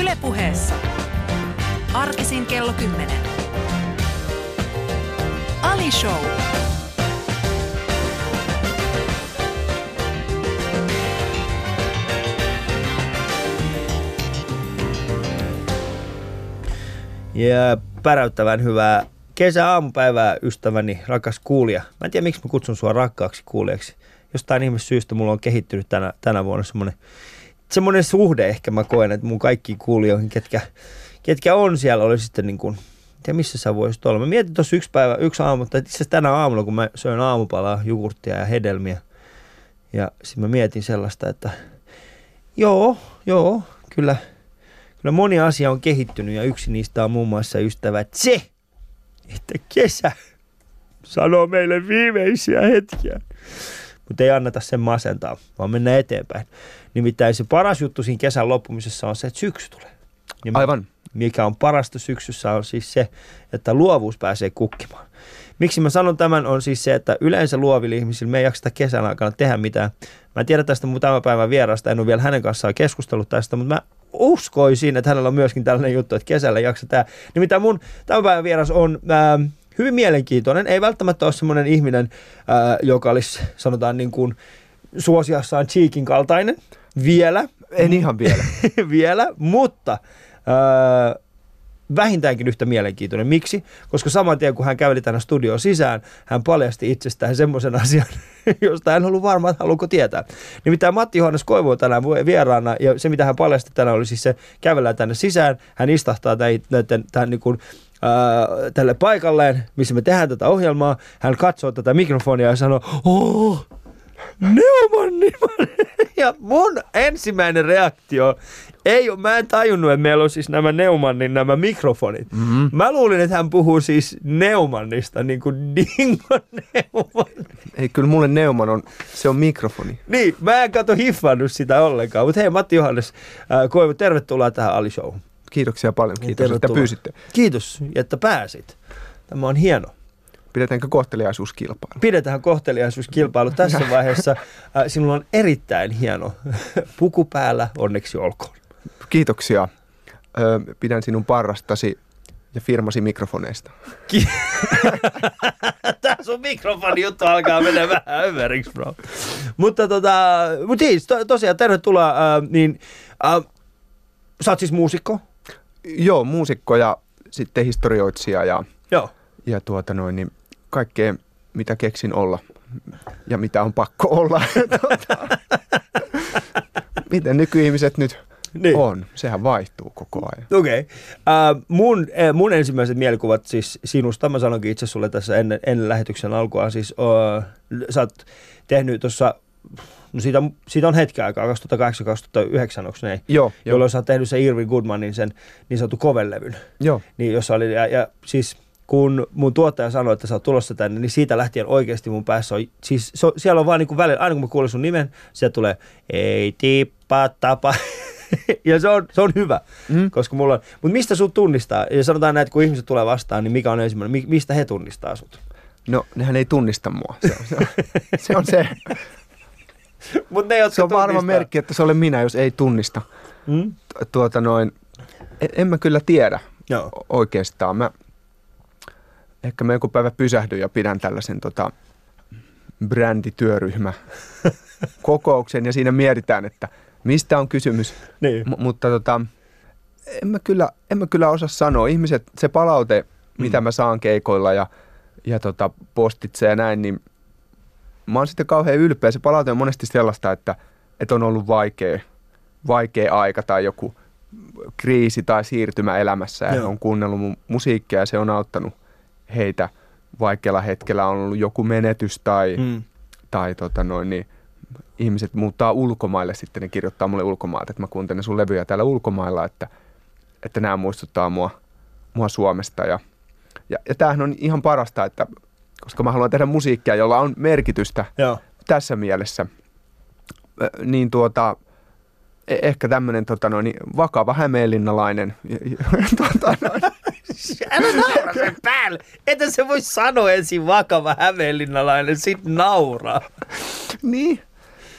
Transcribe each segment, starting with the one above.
Ylepuheessa arkisin kello 10. Ali Show. Ja päräyttävän hyvää kesä-aamupäivää, ystäväni, rakas kuulija. Mä en tiedä, miksi mä kutsun sua rakkaaksi kuulijaksi. Jostain ihmeessä syystä mulla on kehittynyt tänä, tänä vuonna semmoinen, semmoinen suhde ehkä mä koen, että mun kaikki kuulijoihin, ketkä, ketkä on siellä, oli sitten niin kuin, tiedä missä sä voisit olla. Mä mietin tuossa yksi päivä, yksi aamu, tai itse asiassa tänä aamulla, kun mä söin aamupalaa, jogurttia ja hedelmiä. Ja sitten mä mietin sellaista, että joo, joo, kyllä, kyllä moni asia on kehittynyt ja yksi niistä on muun muassa ystävät se, että kesä sanoo meille viimeisiä hetkiä. Mutta ei anneta sen masentaa, vaan mennä eteenpäin. Nimittäin se paras juttu siinä kesän loppumisessa on se, että syksy tulee. Ja Aivan. mikä on parasta syksyssä on siis se, että luovuus pääsee kukkimaan. Miksi mä sanon tämän on siis se, että yleensä luovilla ihmisillä me ei jakseta kesän aikana tehdä mitään. Mä en tiedä tästä mun tämän päivän vierasta, en ole vielä hänen kanssaan keskustellut tästä, mutta mä uskoisin, että hänellä on myöskin tällainen juttu, että kesällä jaksa tehdä. Nimittäin mun tämän päivän vieras on ää, hyvin mielenkiintoinen, ei välttämättä ole semmoinen ihminen, ää, joka olisi sanotaan niin kuin suosiassaan Cheekin kaltainen vielä, En ihan vielä. vielä, mutta öö, vähintäänkin yhtä mielenkiintoinen. Miksi? Koska saman tien kun hän käveli tänne studioon sisään, hän paljasti itsestään semmoisen asian, josta en ollut varma, että haluanko tietää. Nimittäin Matti Johannes Koivu on tänään vieraana, ja se mitä hän paljasti tänään oli siis se, kävellään tänne sisään, hän istahtaa näiden, tämän niin kuin, Ää, tälle paikalleen, missä me tehdään tätä ohjelmaa. Hän katsoo tätä mikrofonia ja sanoo, oh, Neumann Neumann. Ja mun ensimmäinen reaktio ei mä en tajunnut, että meillä on siis nämä Neumannin nämä mikrofonit. Mm-hmm. Mä luulin, että hän puhuu siis Neumannista, niin kuin Dingo Neumann. Ei, kyllä mulle Neumann on, se on mikrofoni. Niin, mä en kato hiffannut sitä ollenkaan. Mutta hei Matti Johannes äh, Koivu, tervetuloa tähän Ali Showhun. Kiitoksia paljon. Kiitos, että pyysitte. Kiitos, että pääsit. Tämä on hieno. Pidetäänkö kohteliaisuuskilpailu? Pidetään kohteliaisuuskilpailu tässä vaiheessa. Äh, Sinulla on erittäin hieno puku päällä, onneksi olkoon. Kiitoksia. Pidän sinun parrastasi ja firmasi mikrofoneista. Ki- Tämä sun mikrofoni juttu alkaa mennä vähän överiksi, bro. Mutta tota, mut siis, to, tosiaan tervetuloa. Äh, niin, äh, sä oot siis muusikko? Joo, muusikko ja sitten historioitsija ja, Joo. ja tuota noin, niin kaikkea, mitä keksin olla ja mitä on pakko olla. tuota, miten nykyihmiset nyt Niin. on? Sehän vaihtuu koko ajan. Okei. Okay. Uh, mun, eh, mun ensimmäiset mielikuvat siis sinusta, mä sanoinkin itse sulle tässä ennen, ennen lähetyksen alkua, siis uh, sä oot tehnyt tuossa, no siitä, siitä on hetken aikaa, 2008-2009 onko näin? Joo. Jolloin sä oot tehnyt sen Irvin Goodmanin sen niin sanotun kovelevyn. Joo. Niin jossa oli, ja, ja siis kun mun tuottaja sanoi, että sä oot tulossa tänne, niin siitä lähtien oikeasti mun päässä on, siis se on, siellä on vaan niin kuin välillä, aina kun mä kuulen sun nimen, sieltä tulee, ei tippa tapa. ja se on, se on hyvä, mm. koska mulla on, mutta mistä sut tunnistaa? Ja sanotaan näin, että kun ihmiset tulee vastaan, niin mikä on ensimmäinen, mi- mistä he tunnistaa sut? No, nehän ei tunnista mua. Se on se. On, se, on se. Mut ne, se on varma tunnistaa- merkki, että se olen minä, jos ei tunnista. Mm? Tu- Tuota noin, en, en mä kyllä tiedä Joo. oikeastaan. Mä, ehkä mä joku päivä pysähdyn ja pidän tällaisen tota, brändityöryhmä kokouksen ja siinä mietitään, että mistä on kysymys. Niin. M- mutta tota, en, mä kyllä, en mä kyllä osaa sanoa. Ihmiset, se palaute, mitä mä saan keikoilla ja, ja tota, postitse ja näin, niin mä oon sitten kauhean ylpeä. Se palaute on monesti sellaista, että, että on ollut vaikea, vaikea aika tai joku kriisi tai siirtymä elämässä ja Joo. on kuunnellut mun musiikkia ja se on auttanut heitä vaikealla hetkellä. On ollut joku menetys tai, Mm. tai tota noin, niin ihmiset muuttaa ulkomaille sitten, ne kirjoittaa mulle ulkomailta, että mä kuuntelen sun levyjä täällä ulkomailla, että, että nämä muistuttaa mua, mua Suomesta. Ja, ja, ja tämähän on ihan parasta, että koska mä haluan tehdä musiikkia, jolla on merkitystä Joo. tässä mielessä, niin tuota, e- ehkä tämmöinen tota noin, vakava hämeenlinnalainen. tuota, noin, Älä naura sen päälle. Että se voi sanoa ensin vakava hämeenlinnalainen, sit nauraa. niin,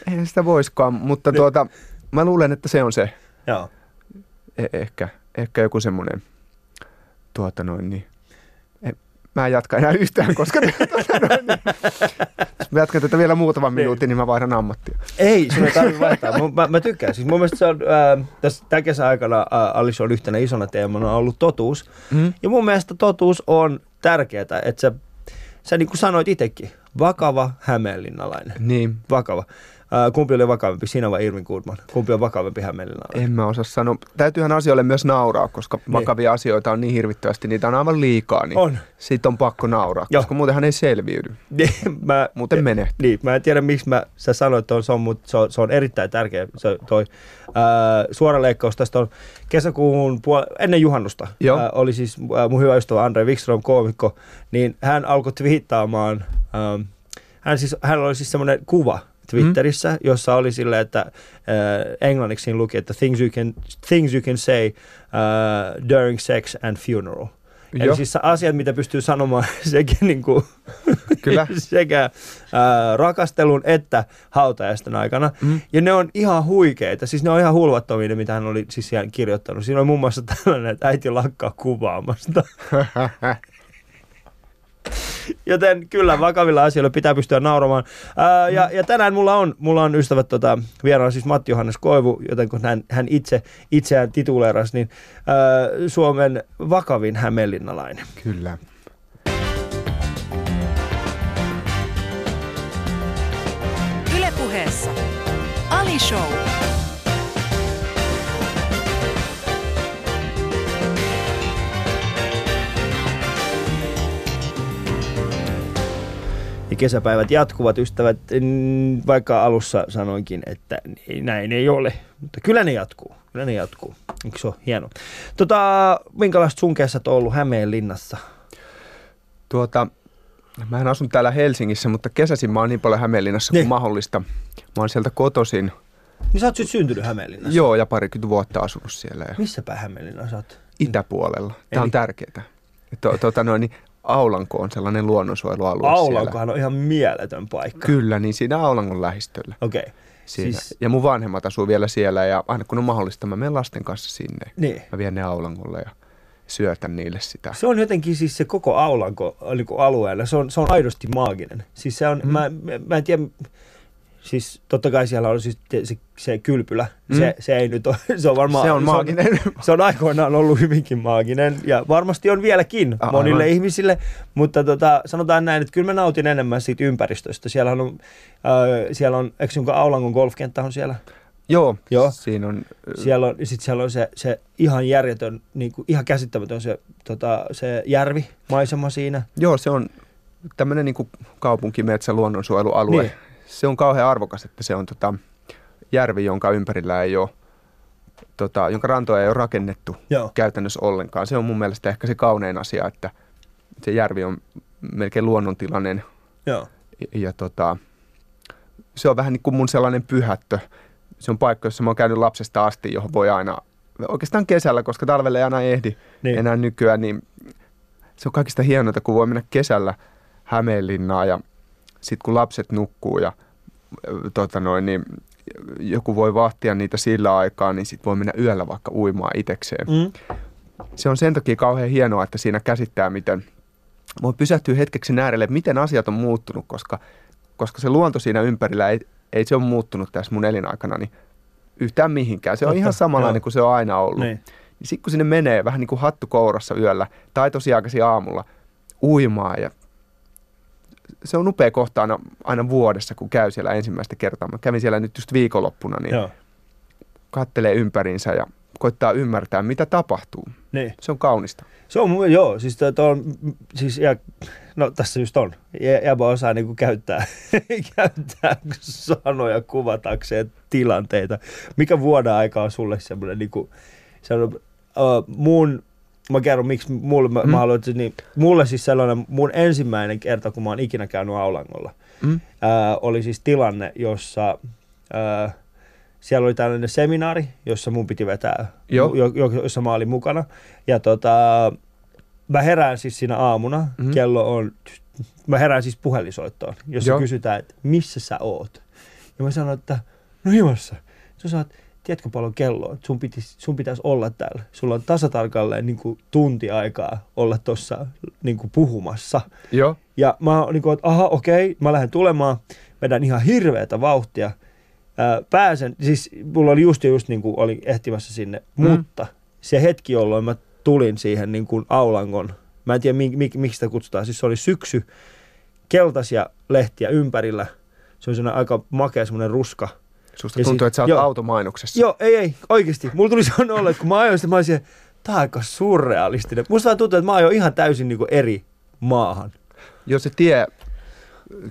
eihän sitä voiskaan, mutta tuota, mä luulen, että se on se. Joo. e- ehkä, ehkä joku semmoinen, tuota noin niin, mä en jatka enää yhtään, koska noin, niin, jos mä jatkan tätä vielä muutaman minuutin, niin mä vaihdan ammattia. Ei, sun ei tarvitse vaihtaa. Mä, mä, mä tykkään. Siis mun mielestä se on, ää, tässä tämän kesän aikana ää, Alice on yhtenä isona teemana ollut totuus. Mm. Ja mun mielestä totuus on tärkeää, että sä, sä niin kuin sanoit itsekin, vakava hämeenlinnalainen. Niin, Vakava. Ää, kumpi oli vakavampi, sinä vai Irvin Goodman? Kumpi on vakavampi hämeenlinnalainen? en mä osaa sanoa. Täytyyhän asioille myös nauraa, koska Niin. vakavia asioita on niin hirvittävästi, niitä on aivan liikaa, niin On. siitä on pakko nauraa, Joo. koska muutenhan ei selviydy. Niin, mä, Muuten menehtyy. Niin, mä en tiedä miksi mä, sä sanoit ton, se on, mutta se on, se on erittäin tärkeä. Se, toi, ää, suora leikkaus tästä on kesäkuun puol- ennen juhannusta. Joo. Ää, oli siis ää, mun hyvä ystävä Andre Wikström, koomikko, niin hän alkoi twiittaamaan, ää, hän, siis, hän oli siis semmoinen kuva Twitterissä, mm. jossa oli silleen, että äh, englanniksi siinä luki, että things you can, things you can say uh, during sex and funeral. Eli Joo. siis asiat, mitä pystyy sanomaan sekä, niin kuin, Kyllä. sekä ää, rakastelun että hautajaisten aikana. Mm. Ja ne on ihan huikeita. Siis ne on ihan hulvattomia, ne, mitä hän oli siis siellä kirjoittanut. Siinä on muun muassa tällainen, että äiti lakkaa kuvaamasta. Joten kyllä vakavilla asioilla pitää pystyä nauramaan. Ää, ja, ja tänään mulla on, mulla on ystävät tota, vieraana siis Matti Johannes Koivu, joten kun hän, hän itse, itseään tituleerasi, niin ää, Suomen vakavin hämeenlinnalainen. Kyllä. Ylepuheessa Ali Show. Ja kesäpäivät jatkuvat, ystävät, vaikka alussa sanoinkin, että näin ei ole. Mutta kyllä ne jatkuu, kyllä ne jatkuu. Eikö se ole hieno? Tota, minkälaista sun kesät on ollut Hämeenlinnassa? Tuota, mä en asun täällä Helsingissä, mutta kesäisin mä oon niin paljon Hämeenlinnassa Niin. kuin mahdollista. Mä oon sieltä kotosin. Niin sä oot syntynyt Hämeenlinnassa. Joo, ja parikymmentä vuotta asunut siellä. Ja Missä päin Hämeenlinnassa oot? itäpuolella. Tämä Eli- on tärkeää. To, tuota, noin, niin Aulanko on sellainen luonnonsuojelualue siellä. Aulankohan on ihan mieletön paikka. Kyllä, niin siinä Aulangon lähistöllä. Okei. Okay. Siinä. Siis-. Ja mun vanhemmat asuu vielä siellä ja aina kun on mahdollista, mä menen lasten kanssa sinne. Niin. Mä vien ne Aulangolle ja syötän niille sitä. Se on jotenkin siis se koko Aulanko niin alueella, se on, se on aidosti maaginen. Siis se on, mm. mä, mä, mä en tiedä, siis totta kai siellä on siis se, se kylpylä, mm. se, se ei nyt ole, se on varmaan... Se on maaginen. Se on, se on aikoinaan ollut hyvinkin maaginen ja varmasti on vieläkin Aivan. monille ihmisille, mutta tota, sanotaan näin, että kyllä mä nautin enemmän siitä ympäristöstä. Siellä on, äh, siellä on eikö jonka Aulangon golfkenttä on siellä? Joo, Joo. siinä on... Siellä on, sit siellä on se, se ihan järjetön, niin kuin, ihan käsittämätön se, tota, se järvi, maisema siinä. Joo, se on tämmöinen niin kaupunkimetsä luonnonsuojelualue. Niin. Se on kauhean arvokas, että se on tota, järvi, jonka ympärillä ei ole, tota, jonka rantoja ei ole rakennettu Joo. käytännössä ollenkaan. Se on mun mielestä ehkä se kaunein asia, että se järvi on melkein luonnontilainen Joo. ja, ja tota, se on vähän niin kuin mun sellainen pyhättö. Se on paikka, jossa mä oon käynyt lapsesta asti, johon voi aina, oikeastaan kesällä, koska talvella ei aina ehdi Niin. niin. enää nykyään, niin se on kaikista hienointa, kun voi mennä kesällä Hämeenlinnaan ja sitten kun lapset nukkuu ja tota noin, niin joku voi vahtia niitä sillä aikaa, niin sitten voi mennä yöllä vaikka uimaan itekseen. Mm. Se on sen takia kauhean hienoa, että siinä käsittää, miten voi pysähtyä hetkeksi äärelle, miten asiat on muuttunut, koska, koska se luonto siinä ympärillä ei, ei se ole muuttunut tässä mun elinaikana niin yhtään mihinkään. Se on Totta, ihan samanlainen joo. kuin se on aina ollut. Niin. Niin sitten kun sinne menee vähän niin kuin hattu kourassa yöllä tai tosiaan aikaisin aamulla uimaan ja se on upea kohta aina, aina vuodessa, kun käy siellä ensimmäistä kertaa. Mä kävin siellä nyt just viikonloppuna, niin Joo. kattelee ympäriinsä ja koittaa ymmärtää, mitä tapahtuu. Niin. Se on kaunista. Se on joo, siis to, to on, siis ja, no tässä just on. Ja, Jäbä osaa niinku käyttää, käyttää sanoja kuvatakseen tilanteita. Mikä vuoden aika on sulle semmoinen niinku, se on, uh, mun, mä kerron miksi mulle, mä, Mm. mä että niin, mulle siis sellainen, mun ensimmäinen kerta, kun mä oon ikinä käynyt Aulangolla, Mm? ää, oli siis tilanne, jossa ää, siellä oli tällainen seminaari, jossa mun piti vetää, jo, jo, jossa mä olin mukana. Ja tota, mä herään siis siinä aamuna, mm. kello on, mä herään siis puhelisoittoon, jossa Joo. kysytään, että missä sä oot. Ja mä sanoin, että no himassa. Sä sanot, tiedätkö paljon kello on? Sun, pitäisi, sun pitäisi olla täällä. Sulla on tasatarkalleen niin kuin tunti aikaa olla tuossa niin kuin puhumassa. Joo. Ja mä oon niin kuin, että aha, okei, mä lähden tulemaan. Vedän ihan hirveätä vauhtia. Ää, pääsen, siis mulla oli just just niin kuin olin ehtimässä sinne, Mm. mm. mutta se hetki, jolloin mä tulin siihen niin kuin aulangon, mä en tiedä mik, mik, miksi sitä kutsutaan, siis se oli syksy, keltaisia lehtiä ympärillä, se oli sellainen aika makea semmoinen ruska. Susta Ja tuntuu, sit- että sä oot joo. automainoksessa. Joo, ei, ei, oikeasti. Mulla tuli sellainen olo, että kun mä ajoin sitä, mä olisin, tää on aika surrealistinen. Musta vaan tuntuu, että mä ajoin ihan täysin niin kuin eri maahan. Jos se tie,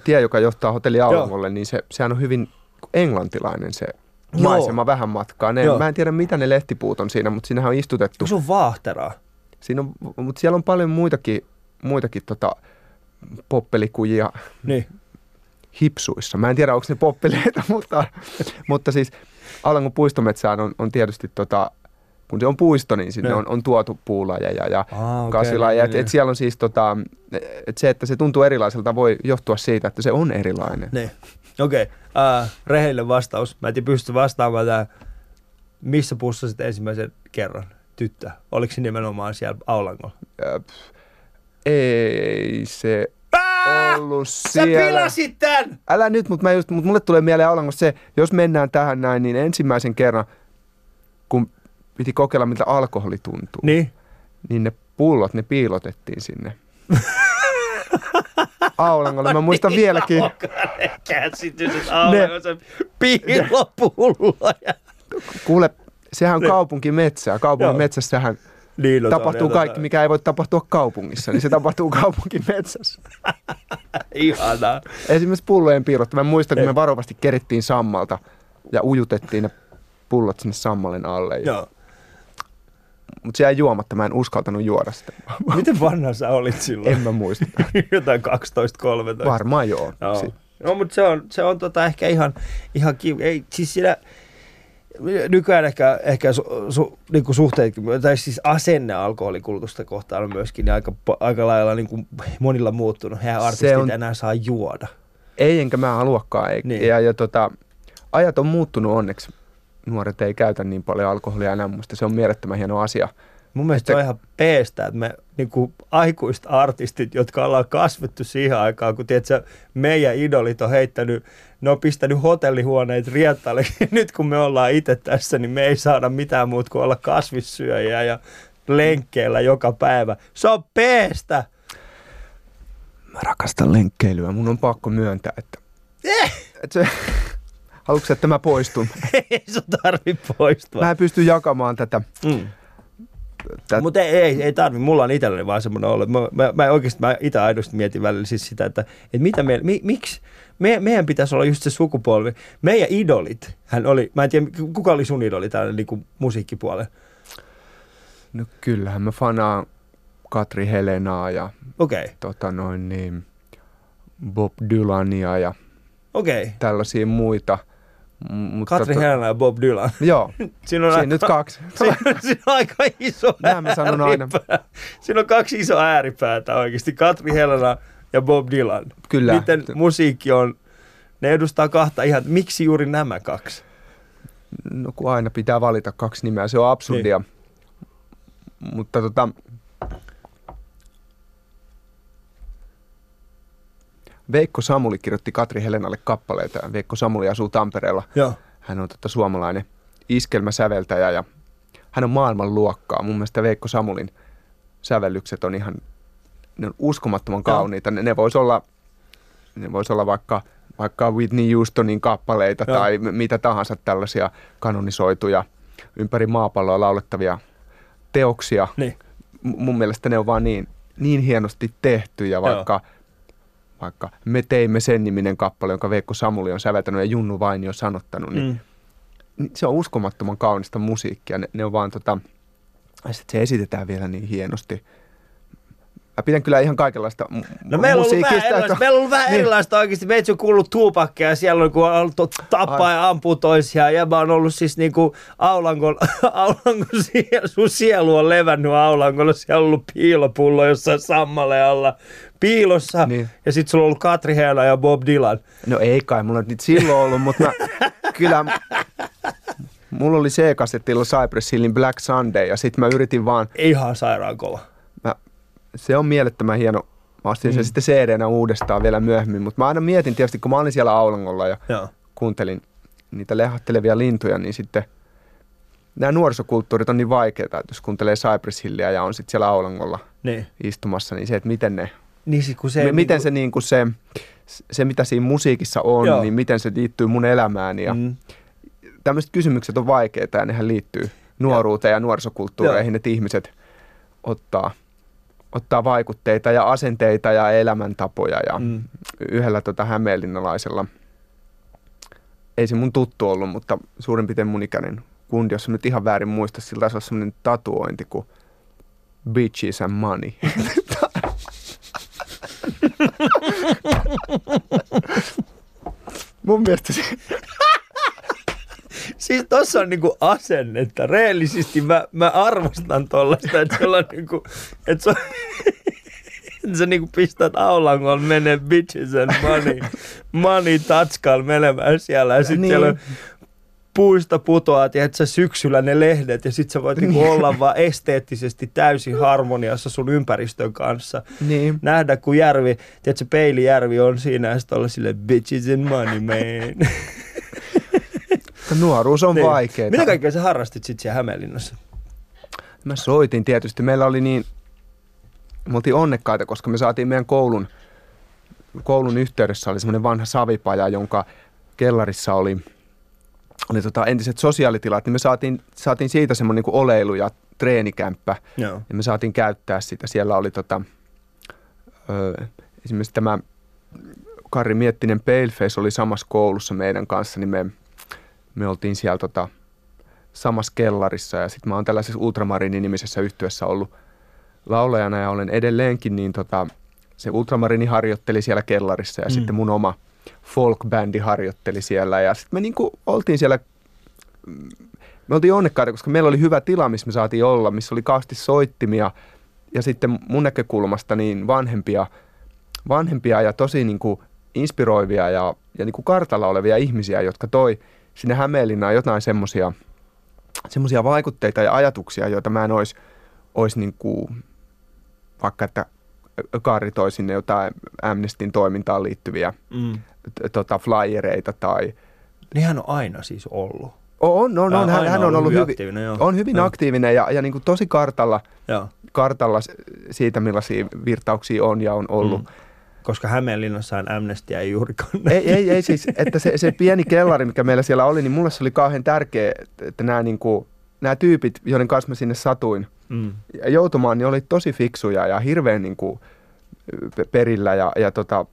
tie, joka johtaa hotelli Aulangolle, niin se, sehän on hyvin englantilainen se Joo. maisema vähän matkaa. Ne, Joo. mä en tiedä, mitä ne lehtipuut on siinä, mutta siinähän on istutettu. Se on vaahteraa. Siinä on, mutta siellä on paljon muitakin, muitakin tota, poppelikujia Niin. Hipsuissa. Mä en tiedä, onko ne poppeleita, mutta, mutta siis Aulangon puistometsään on, on tietysti, tota, kun se on puisto, niin sinne on, on tuotu puulajeja ja Ah, okei, kasvilajeja. niin, Et, et siellä on siis, tota, et se, että se tuntuu erilaiselta, voi johtua siitä, että se on erilainen. Niin. Okei, okay. uh, rehellinen vastaus. Mä en pysty vastaamaan tähän. Missä pussasit ensimmäisen kerran tyttö? Oliko se nimenomaan siellä Aulangolla? Pff, Ei se ollut Sä siellä. pilasit tän! Älä nyt, mutta just, mut mulle tulee mieleen Aulangossa se, jos mennään tähän näin, niin ensimmäisen kerran, kun piti kokeilla, miltä alkoholi tuntuu, Niin. niin ne pullot, ne piilotettiin sinne. Aulangolle, mä muistan vieläkin. Käsitys, että Aulangossa piilopulloja. Kuule, sehän on Niin. kaupunkimetsää. Kaupungin Niin, no, tapahtuu kaikki, mikä ei voi tapahtua kaupungissa, niin se tapahtuu kaupunkimetsässä. Ihanaa. Esimerkiksi pullojen piirrot. Mä muistan, kun me varovasti kerittiin sammalta ja ujutettiin ne pullot sinne sammalin alle. Joo. Mutta se jäi juomatta, mä en uskaltanut juoda sitä. Miten vanha sä olit silloin? En mä muista. Jotain 12-13. Varmaan joo. Joo. No, mutta se on, se on tota ehkä ihan, ihan kiva. Ei, siis siinä, nykyään ehkä, ehkä su, su, niin kuin suhteet, tai siis asenne alkoholikulutusta kohtaan on myöskin niin aika, aika lailla niin kuin monilla muuttunut. Hehän artistit on- enää saa juoda. Ei enkä mä haluakaan. Ei. Niin. Ja, ja tota, ajat on muuttunut onneksi. Nuoret ei käytä niin paljon alkoholia enää. Musta se on mielettömän hieno asia. Mun mielestä se on ihan peestä, että me niin kuin aikuiset artistit, jotka ollaan kasvettu siihen aikaan, kun tiedätkö, meidän idolit on heittänyt, ne on pistänyt hotellihuoneet riettaille. Nyt kun me ollaan itse tässä, niin me ei saada mitään muuta kuin olla kasvissyöjiä ja lenkkeillä joka päivä. Se on peestä! Mä rakastan lenkkeilyä. Mun on pakko myöntää, että... Eh! että se, haluatko, että mä poistun? Ei sun tarvi poistua. Mä en pysty jakamaan tätä. Mm. Tätä Mutta ei, ei, ei tarvi, mulla on itselläni vaan semmoinen ollut. Mä, mä, mä oikeasti, mä itse aidosti mietin välillä siis sitä, että, että mitä me, mi, miksi, me, meidän pitäisi olla just se sukupolvi. Meidän idolit, hän oli, mä en tiedä, kuka oli sun idoli täällä niin kuin musiikkipuolella? No kyllähän mä fanaan Katri Helenaa ja okay, tota noin niin, Bob Dylania ja. Okay. tällaisia muita. M- Mutta Katri to- Helena ja Bob Dylan. Joo, Siinä on, siinä aika, nyt kaksi. siinä, siinä on aika iso Näin mä sanon aina. ääripää. Siinä on kaksi isoa ääripäätä oikeasti. Katri Helena ja Bob Dylan. Kyllä. Niiden musiikki on, ne edustaa kahta ihan, miksi juuri nämä kaksi? No kun aina pitää valita kaksi nimeä, se on absurdia. Niin. Mutta tota, Veikko Samuli kirjoitti Katri Helenalle kappaleita. Veikko Samuli asuu Tampereella. Joo. Hän on tota suomalainen iskelmäsäveltäjä ja hän on maailman luokkaa. Mun mielestä Veikko Samulin sävellykset on ihan ne on uskomattoman Joo. kauniita. Ne, ne vois olla, ne vois olla vaikka, vaikka Whitney Houstonin kappaleita Joo. tai mitä tahansa tällaisia kanonisoituja ympäri maapalloa laulettavia teoksia. Niin. M- mun mielestä ne on vaan niin, niin hienosti tehty ja vaikka, vaikka Me teimme sen niminen kappale, jonka Veikko Samuli on säveltänyt ja Junnu Vainio sanottanut, niin Mm. niin se on uskomattoman kaunista musiikkia. Ne, ne on vaan tota, ja sit se esitetään vielä niin hienosti. Mä pidän kyllä ihan kaikenlaista mu- No meillä on ollut vähän erilaista, meillä on ollut vähän Niin. erilaista oikeasti. Meitä on kuullut tuupakkeja siellä on, kun on ollut tappaa Ai. ja ampuu toisiaan. Ja mä oon ollut siis niinku Aulankon, Aulankon sielu, sun sielu on levännyt Aulankolla. Siellä on ollut piilopullo jossain sammalle alla piilossa. Niin. Ja sit sulla on ollut Katri Heena ja Bob Dylan. No ei kai mulla nyt niitä silloin ollut, mutta mä, kyllä mulla oli C-kasettilla Cypress Hillin Black Sunday ja sitten mä yritin vaan, Ihan sairaan kova. Se on mielettömän hieno. Mä ostin sen Mm. sitten CD-nä uudestaan vielä myöhemmin, mutta mä aina mietin tietysti, kun mä olin siellä Aulangolla ja Joo. kuuntelin niitä lehahtelevia lintuja, niin sitten nämä nuorisokulttuurit on niin vaikeita, että jos kuuntelee Cypress Hillia ja on sitten siellä Aulangolla Niin. istumassa, niin se, että miten ne, Niin siis kun se... miten niinku- se, niin kuin se, se, mitä siinä musiikissa on, Joo. Joo. niin miten se liittyy mun elämääni ja mm. Mm. tämmöiset kysymykset on vaikeita ja nehän liittyy nuoruuteen ja nuorisokulttuureihin, että ihmiset ottaa, ottaa vaikutteita ja asenteita ja elämäntapoja ja Mm. yhdellä tota hämeenlinnalaisella, ei se mun tuttu ollut, mutta suurin piirtein mun ikäinen kundi, jos nyt ihan väärin muista, sillä taisi olla semmoinen tatuointi kuin Bitches and Money. mun mielestä se, Siis tossa on niinku asennetta. Reellisesti mä, mä arvostan tollasta, että sulla on niinku, että sä, että sä niinku pistät aulangon menee bitches and money, money tatskal menemään siellä ja sitten Niin. siellä on puista putoaa, tiedätkö, syksyllä ne lehdet ja sit sä voit niinku olla vaan esteettisesti täysin harmoniassa sun ympäristön kanssa. niin. Nähdä, kun järvi, tiedätkö, peilijärvi on siinä ja sitten olla sille bitches and money man. Nuoruus on Niin. vaikeaa. Mitä kaikkea sä harrastit sitten siellä Hämeenlinnassa? Mä soitin tietysti. Meillä oli niin, me oltiin onnekkaita, koska me saatiin meidän koulun, koulun yhteydessä oli semmoinen vanha savipaja, jonka kellarissa oli, oli tota entiset sosiaalitilat, niin me saatiin, saatiin siitä semmoinen niin oleilu ja treenikämppä, Joo. ja me saatiin käyttää sitä. Siellä oli tota, ö, esimerkiksi tämä Kari Miettinen Paleface oli samassa koulussa meidän kanssa, niin me, me oltiin siellä tota, samassa kellarissa ja sitten mä oon tällaisessa Ultramarinin-nimisessä yhtiössä ollut laulajana ja olen edelleenkin, niin tota, se Ultramarini harjoitteli siellä kellarissa ja Mm. sitten mun oma folkbändi harjoitteli siellä ja sitten me niinku oltiin siellä, me oltiin onnekkaita, koska meillä oli hyvä tila, missä me saatiin olla, missä oli kaasti soittimia ja sitten mun näkökulmasta niin vanhempia, vanhempia ja tosi niinku inspiroivia ja, ja niinku kartalla olevia ihmisiä, jotka toi sinne Hämeenlinnaan jotain semmoisia semmoisia vaikutteita ja ajatuksia, joita mä en olisi, olisi niin kuin, vaikka että Kaari toi sinne jotain Amnestin toimintaan liittyviä Mm. tota, flyereita tai... Niin hän on aina siis ollut. On, on, on. Hän, hän on ollut hyvin hyvin, aktiivinen, joo. on hyvin Joo. aktiivinen ja, ja niin kuin tosi kartalla, Joo. kartalla siitä, millaisia virtauksia on ja on ollut. Mm. Koska Hämeenlinnassahan Amnestia ei juurikaan Ei, ei, ei siis, että se, se pieni kellari, mikä meillä siellä oli, niin mulle se oli kauhean tärkeä, että nämä, niin kuin, nämä tyypit, joiden kanssa mä sinne satuin, Mm. ja joutumaan, niin oli tosi fiksuja ja hirveän niin kuin, pe- perillä ja, ja, tota,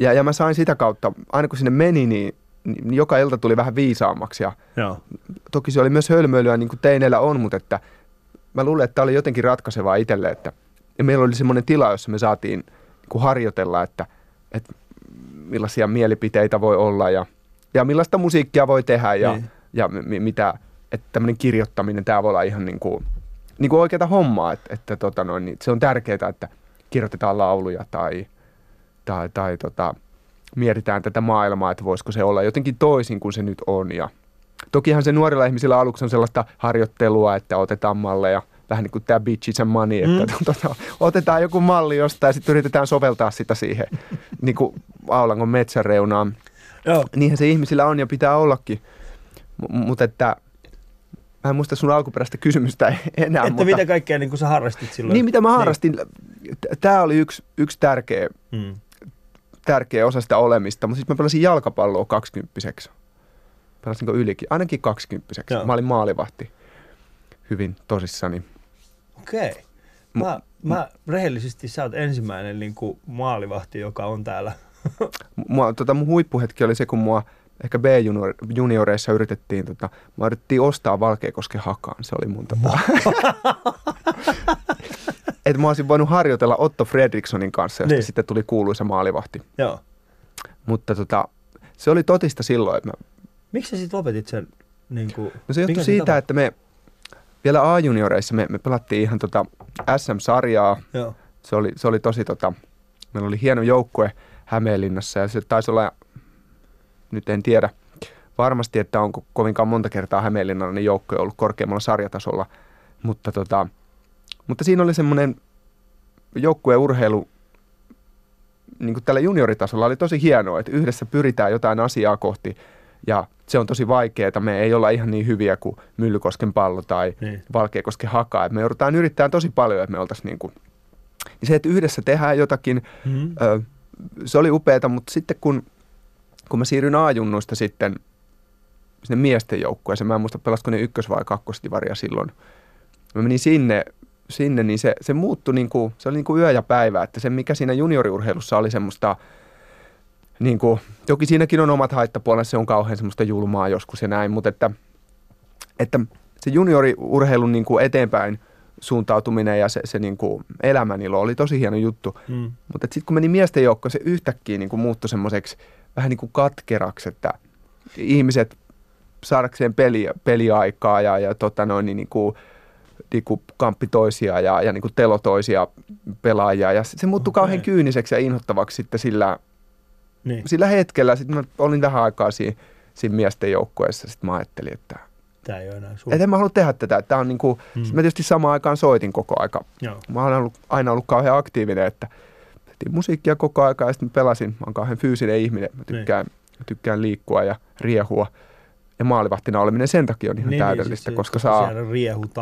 ja, ja mä sain sitä kautta, aina kun sinne meni, niin, niin joka ilta tuli vähän viisaammaksi ja Joo. toki se oli myös hölmöilyä niin kuin teineillä on, mutta että mä luulen, että tämä oli jotenkin ratkaisevaa itselle, että ja meillä oli semmoinen tila, jossa me saatiin niin harjoitella, että, että millaisia mielipiteitä voi olla ja, ja millaista musiikkia voi tehdä ja, Niin. ja mi- mitä, että tämmöinen kirjoittaminen, tämä voi olla ihan niin kuin, niin kuin oikeata hommaa, että, että tota noin, niin se on tärkeää, että kirjoitetaan lauluja tai, tai, tai tota, mietitään tätä maailmaa, että voisiko se olla jotenkin toisin kuin se nyt on. Ja tokihan se nuorilla ihmisillä aluksi on sellaista harjoittelua, että otetaan malleja, vähän niin kuin tämä bitches and money, että mm. tota, otetaan joku malli jostain ja sitten yritetään soveltaa sitä siihen niin kuin Aulangon metsäreunaan. Joo. Niinhän se ihmisillä on ja pitää ollakin, M- mutta että mä en muista sun alkuperäistä kysymystä enää. Että mutta, mitä kaikkea niin kuin sä harrastit silloin? Niin, mitä mä harrastin. Tämä oli yksi, yksi tärkeä, Mm. tärkeä osa sitä olemista, mutta sitten mä pelasin jalkapalloa kaksikymppiseksi. Pelasinko ylikin? Ainakin kaksikymppiseksi. Joo. Mä olin maalivahti hyvin tosissani. Okei. Mä, mä rehellisesti sä oot ensimmäinen niin kuin maalivahti, joka on täällä. Mua, tota, mun huippuhetki oli se, kun mua ehkä B-junioreissa yritettiin, tota, mä yritettiin ostaa Valkeakosken hakaan. Se oli mun tota... että mä olisin voinut harjoitella Otto Fredrikssonin kanssa, josta Niin. sitten tuli kuuluisa maalivahti. Joo. Mutta tota, se oli totista silloin, että mä Miksi sä sit lopetit sen? Niin kuin, No se johtui siitä, että me vielä A-junioreissa me, me pelattiin ihan tota SM-sarjaa. Joo. Se oli, se oli tosi tota, meillä oli hieno joukkue Hämeenlinnassa ja se taisi olla, nyt en tiedä varmasti, että onko kovinkaan monta kertaa Hämeenlinnallainen joukko ollut korkeammalla sarjatasolla, mutta, tota, mutta siinä oli semmoinen joukkueurheilu niin kuin tällä junioritasolla oli tosi hienoa, että yhdessä pyritään jotain asiaa kohti ja se on tosi vaikeaa. Me ei olla ihan niin hyviä kuin Myllykosken pallo tai niin. Valkeakosken haka. Et me joudutaan yrittämään tosi paljon, että me oltaisiin niin kuin, niin se, että yhdessä tehdään jotakin, mm-hmm. ö, se oli upeata, mutta sitten kun, kun mä siirryin A-junnuista sitten sinne miesten joukkueeseen, mä en muista pelasko ne ykkös- vai kakkosdivaria silloin. Mä menin sinne, sinne niin se, se muuttui niin kuin, se oli niin kuin yö ja päivä, että se mikä siinä junioriurheilussa oli semmoista, niin kuin, toki siinäkin on omat haittapuolensa, se on kauhean semmoista julmaa joskus ja näin, mutta että, että se junioriurheilun niin kuin eteenpäin suuntautuminen ja se, se niin kuin elämänilo oli tosi hieno juttu. Mm. Mutta sitten kun meni miesten joukko, se yhtäkkiä niin kuin muuttui semmoiseksi vähän niin kuin katkeraksi, että ihmiset saadakseen peli, peliaikaa ja, ja tota noin, niin, niin kuin, niin kuin kamppi toisia ja, ja niin kuin telo toisia pelaajia. Ja se muuttui okay. kauhean kyyniseksi ja inhottavaksi sitten sillä, niin. sillä hetkellä. Sitten mä olin vähän aikaa siinä, siinä miesten joukkueessa. Sitten mä ajattelin, että Tämä ei ole enää sun. Et en mä halua tehdä tätä. Tämä on niin kuin, mm. mä tietysti samaan aikaan soitin koko aika. Joo. Mä oon ollut, aina ollut kauhean aktiivinen, että tehtiin musiikkia koko aika ja sitten mä pelasin. Mä oon kauhean fyysinen ihminen. Mä tykkään, niin. mä tykkään liikkua ja riehua. Ja maalivahtina oleminen sen takia on ihan niin, niin täydellistä, niin, koska saa,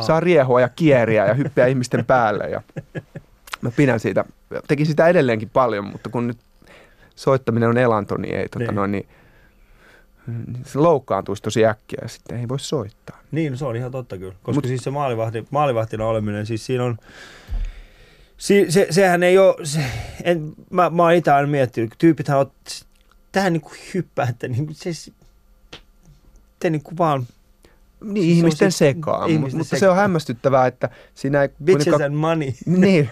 saa riehua ja kieriä ja hyppiä ihmisten päälle. Ja mä pidän siitä. Tekin sitä edelleenkin paljon, mutta kun nyt soittaminen on elanto, niin ei tota niin. noin, niin se loukkaantuisi tosi äkkiä ja sitten ei voi soittaa. Niin, se on ihan totta kyllä. Koska Mut, siis se maalivahti, maalivahtina oleminen, siis siinä on, si, se, sehän ei ole, se, en, mä, mä oon itse aina miettinyt, tyypithän on tähän niin kuin hyppää, että niin kuin se, te niin kuin vaan niin, siis ihmisten se sekaan, ihmisten mutta sekaan. se on hämmästyttävää, että siinä ei... Bitches and money. Niin,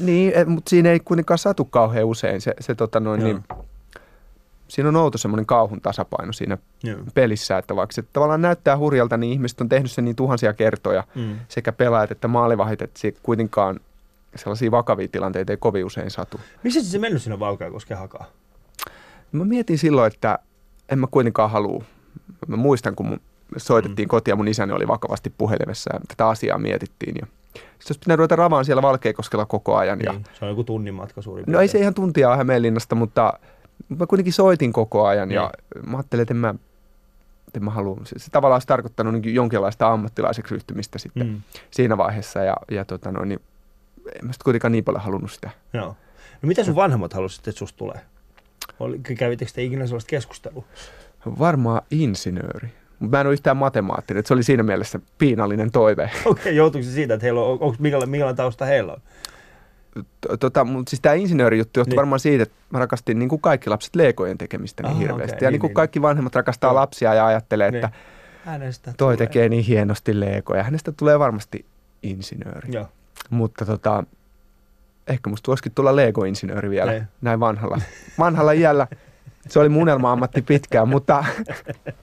niin mutta siinä ei kuitenkaan satu kauhean usein se, se tota noin, niin, siinä on outo semmoinen kauhun tasapaino siinä Joo. pelissä, että vaikka se tavallaan näyttää hurjalta, niin ihmiset on tehnyt sen niin tuhansia kertoja, mm. sekä pelaajat että maalivahit, että se kuitenkaan sellaisia vakavia tilanteita ei kovin usein satu. Missä se mennyt siinä Valkeakosken hakaa? Mä mietin silloin, että en mä kuitenkaan halua. Mä muistan, kun mun soitettiin mm. kotia, mun isäni oli vakavasti puhelimessa ja tätä asiaa mietittiin. Ja sitten olisi pitänyt ruveta ravaan siellä Valkeakoskella koko ajan. Niin, ja... Se on joku tunnin matka suurin No ei se ihan tuntia ole Hämeenlinnasta, mutta mä kuitenkin soitin koko ajan niin. ja mä ajattelin, että en mä, en mä halua. Se, se tavallaan olisi tarkoittanut niin jonkinlaista ammattilaiseksi ryhtymistä sitten mm. siinä vaiheessa ja, ja tota noin, niin en mä sitten kuitenkaan niin paljon halunnut sitä. Joo. No mitä sun vanhemmat halusivat, että susta tulee? Kävittekö te ikinä sellaista keskustelua? Varmaan insinööri. Mutta mä en ole yhtään matemaattinen, se oli siinä mielessä piinallinen toive. Okei, okay, joutuiko se siitä, että heillä on, onko, minkälainen, minkälainen tausta heillä on? tota, mutta siis tämä insinöörijuttu johtui niin. varmaan siitä, että mä rakastin niin kuin kaikki lapset leikojen tekemistä niin Aha, hirveästi. Okay, ja niin, niin kuin niin, kaikki niin. vanhemmat rakastaa Joo. lapsia ja ajattelee, niin. että hänestä toi tulee. tekee niin hienosti leikoja. Hänestä tulee varmasti insinööri. Joo. Mutta tota, ehkä musta voisikin tulla Lego-insinööri vielä Ei. näin vanhalla, vanhalla iällä. Se oli mun ammatti pitkään, mutta...